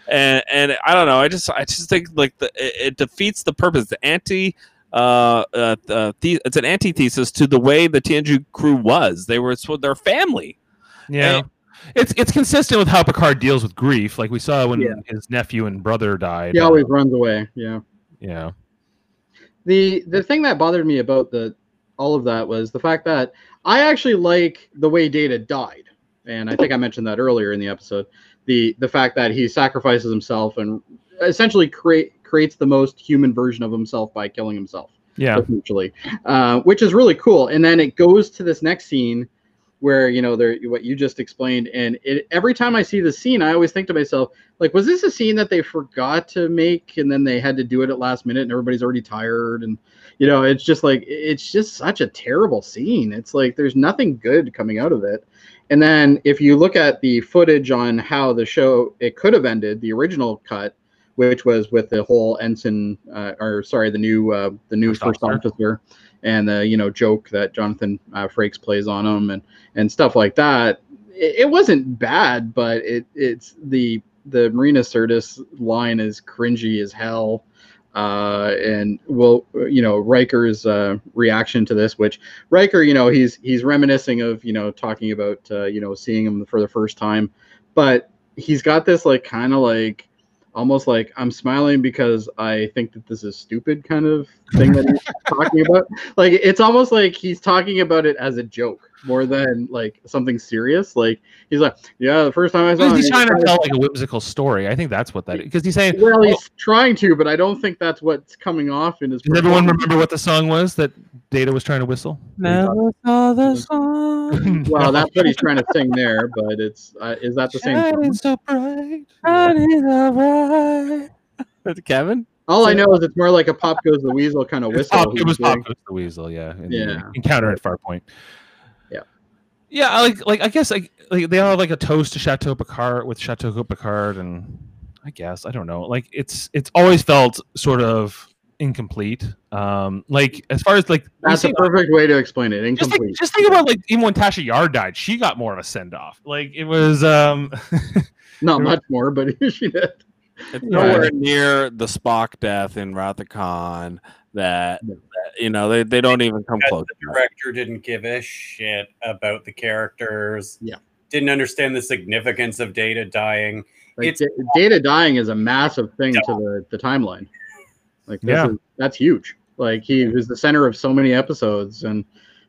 and and I don't know. I just I just think like the it, it defeats the purpose. The anti uh, uh, uh the, it's an antithesis to the way the TNG crew was. They were it's their family. Yeah. And- it's it's consistent with how Picard deals with grief, like we saw when Yeah. his nephew and brother died. He always runs away. Yeah. yeah. the the thing that bothered me about the all of that was the fact that I actually like the way Data died, and I think I mentioned that earlier in the episode. The the fact that he sacrifices himself and essentially create creates the most human version of himself by killing himself, Yeah. essentially, uh, which is really cool. And then it goes to this next scene where you know there what you just explained, and it every time I see the scene, I always think to myself, like, was this a scene that they forgot to make, and then they had to do it at last minute, and everybody's already tired, and you know, it's just like it's just such a terrible scene. It's like there's nothing good coming out of it. And then if you look at the footage on how the show it could have ended, the original cut, which was with the whole ensign, uh, or sorry, the new uh, the new First first, officer. officer, and the you know joke that Jonathan uh, Frakes plays on him, and and stuff like that. It, it wasn't bad, but it it's the the Marina Sirtis line is cringy as hell. Uh, and well, you know, Riker's uh, reaction to this, which Riker, you know, he's he's reminiscing of, you know, talking about, uh, you know, seeing him for the first time, but he's got this like kind of like almost like I'm smiling because I think that this is stupid kind of thing that he's talking about. (laughs) Like it's almost like he's talking about it as a joke more than like something serious. Like he's like, yeah, the first time I saw him, he's he trying to tell like a whimsical story. I think that's what that because he's saying. well, he's trying to, but I don't think that's what's coming off in his. Does everyone remember what the song was that Data was trying to whistle? Never saw the sun. (laughs) Well, that's what he's trying to sing there, but it's uh, is that the same? Shining so bright. Shining so bright. That's Kevin? All I know is it's more like a "Pop Goes the Weasel" kind of whistle. Pop, it was. Pop Goes the Weasel, yeah. in Yeah. Encounter at Farpoint. Yeah. Yeah, I like like I guess like, like they all have like a toast to Chateau Picard with Chateau Picard, and I guess I don't know. Like it's it's always felt sort of incomplete. Um, like as far as like That's a perfect way to explain it. just, Incomplete. think, just think about like even when Tasha Yar died, she got more of a send off. Like it was um (laughs) Not much more, but (laughs) she did. It's Yeah. nowhere near the Spock death in Wrath of Khan that, that, you know they, they don't even come that close. the director didn't give a shit about the characters. Yeah. Didn't understand the significance of Data dying. Like It's- Da- data dying is a massive thing to the, the timeline. Like this Yeah. is, that's huge. Like he was the center of so many episodes, and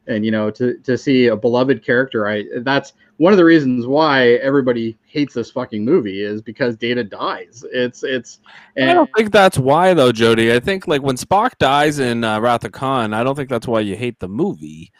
and you know to to see a beloved character, I that's one of the reasons why everybody hates this fucking movie is because Data dies. It's it's I don't think that's why though, Jody. I think like when Spock dies in uh, Wrath of Khan, I don't think that's why you hate the movie.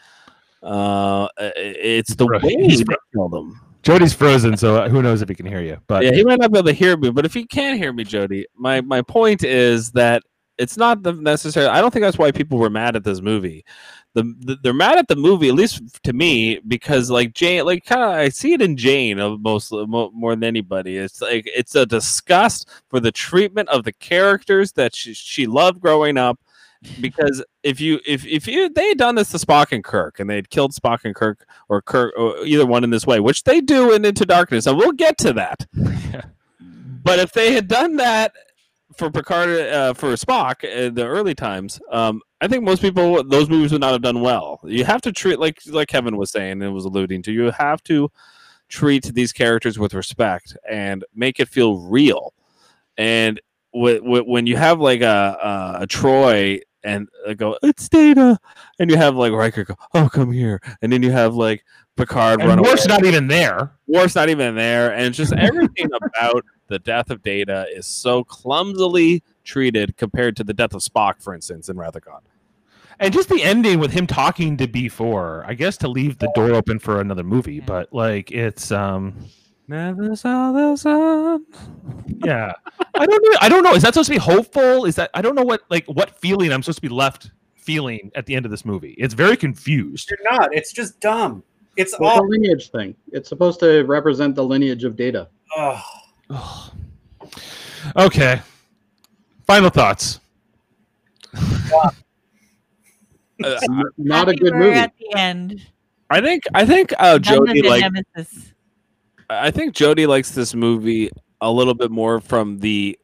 Uh, it's the Right. way He's they killed him. Jody's frozen, so who knows if he can hear you. But yeah, he might not be able to hear me, but if he can hear me, Jody, my my point is that it's not the necessary. I don't think that's why people were mad at this movie. The, the they're mad at the movie, at least to me, because like Jane, like kind of I see it in Jane of most uh, mo- more than anybody. It's like it's a disgust for the treatment of the characters that she, she loved growing up. Because if you if if you they had done this to Spock and Kirk and they had killed Spock and Kirk or Kirk or either one in this way, which they do in Into Darkness, and we'll get to that. (laughs) But if they had done that for Picard uh, for Spock in the early times, um, I think most people those movies would not have done well. You have to treat like like Kevin was saying and was alluding to. You have to treat these characters with respect and make it feel real. And wh- wh- when you have like a a, a Troi and uh, go it's Data, and you have like Riker go oh come here, and then you have like Picard run and away. Worf's not even there. Worf's not even there, and just everything (laughs) about the death of Data is so clumsily treated compared to the death of Spock, for instance, in Wrath of And just the ending with him talking to B4, I guess to leave the door open for another movie, but like it's um Never saw the sun. yeah. I don't know. I don't know. Is that supposed to be hopeful? Is that I don't know what like what feeling I'm supposed to be left feeling at the end of this movie. It's very confused. You're not. It's just dumb. It's Well, a all. lineage thing. It's supposed to represent the lineage of Data. Oh, Ugh. okay. Final thoughts. (laughs) Uh, Not a good movie. At the end, I think I think uh, Jody like nemesis. I think Jody likes this movie a little bit more from the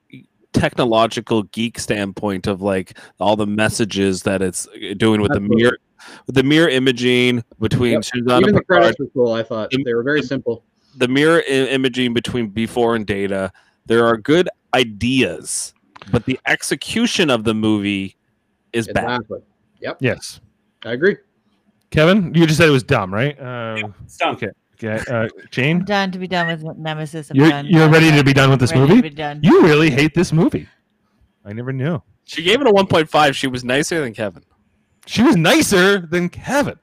technological geek standpoint of like all the messages that it's doing with the mirror with the mirror imaging between Yep. Shinzon Even and the credits were cool. I thought The- they were very simple. the mirror I- imaging between B4 and Data, there are good ideas, but the execution of the movie is bad. Exactly. Yep. Yes. I agree. Kevin, you just said it was dumb, right? Uh, it's dumb. Okay. okay. Uh, I'm Jane, done to be done with nemesis. I'm you're, done. you're I'm ready done. to be done with this Ready movie? done. You really hate this movie. I never knew. She gave it a 1.5. She was nicer than Kevin. She was nicer than Kevin.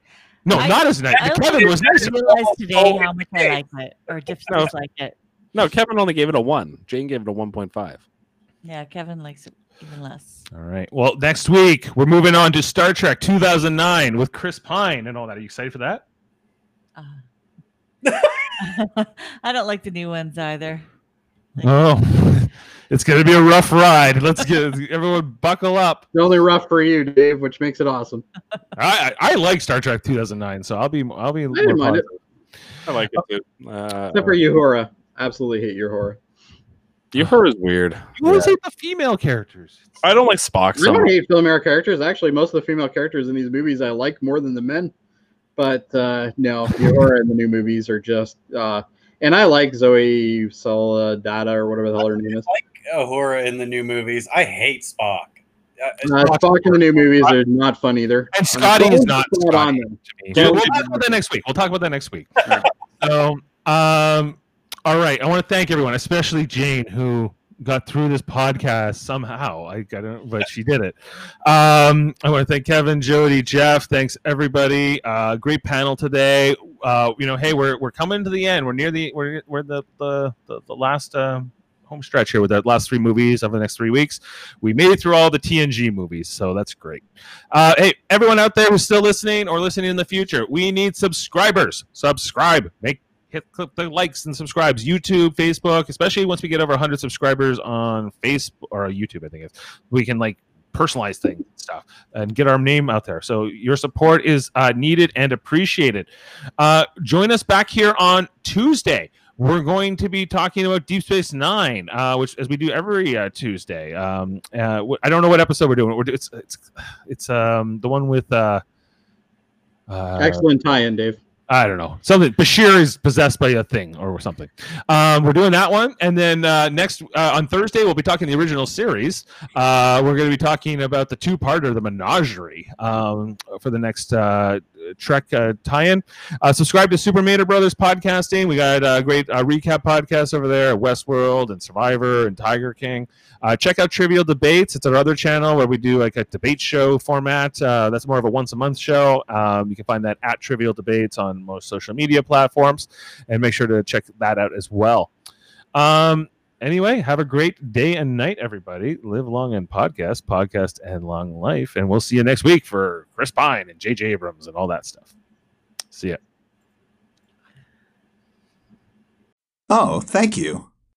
No, I- not as nice. I Kevin was I nicer. realized today Oh, how much I like it, or just No. dislike it. No, Kevin only gave it a 1. Jane gave it a 1.5. Yeah, Kevin likes it even less. All right. Well, next week we're moving on to Star Trek 2009 with Chris Pine and all that. Are you excited for that? Uh, (laughs) I don't like the new ones either. Oh, (laughs) it's going to be a rough ride. Let's get (laughs) everyone buckle up. It's only rough for you, Dave, which makes it awesome. (laughs) I, I I like Star Trek 2009, so I'll be I'll be. I didn't more mind it, I like it too. Uh, except for Uhura. Absolutely hate Uhura. you heard is weird. You always hate the female characters. I don't like Spock I don't much. hate female characters. Actually, most of the female characters in these movies I like more than the men. But uh, no, Uhura in the new movies are just. Uh, and I like Zoe Saldana or whatever the hell her name is. Like Uhura in the new movies. I hate Spock. Uh, Uh, Spock in the new movies are not fun either. And Scotty is not on them. to me. Yeah. We'll talk about that next week. We'll talk about that next week. (laughs) So, um, all right. I want to thank everyone, especially Jane, who got through this podcast somehow. I, I don't, but she did it. Um, I want to thank Kevin, Jody, Jeff. Thanks everybody. Uh, great panel today. Uh, you know, hey, we're we're coming to the end. We're near the we're we're the the the, the last. Um, home stretch here with the last three movies of the next three weeks. We made it through all the TNG movies, so that's great. Uh, hey, everyone out there who's still listening or listening in the future, we need subscribers. Subscribe. Make hit click the likes and subscribes. YouTube, Facebook, especially once we get over 100 subscribers on Facebook or YouTube, I think it's we can like personalize thing stuff and get our name out there. So your support is uh, needed and appreciated. Uh, join us back here on Tuesday. We're going to be talking about Deep Space Nine, uh, which as we do every uh, Tuesday. Um, uh, I don't know what episode we're doing. We're, it's it's it's um the one with uh, Excellent tie-in, Dave. I don't know something. Bashir is possessed by a thing or something. Um, we're doing that one, and then uh, next uh, on Thursday we'll be talking the original series. Uh, we're going to be talking about the two-parter, the Menagerie, um, for the next uh, Trek uh, tie-in. Uh, subscribe to Super Mater Brothers podcasting. We got a great uh, recap podcast over there, Westworld and Survivor and Tiger King. Check out Trivial Debates. It's our other channel where we do like a debate show format. That's more of a once a month show. Um, you can find that at Trivial Debates on most social media platforms, and make sure to check that out as well. Um, anyway, have a great day and night, everybody. Live long and podcast, podcast and long life, and we'll see you next week for Chris Pine and J.J. Abrams and all that stuff. See ya. Oh, thank you.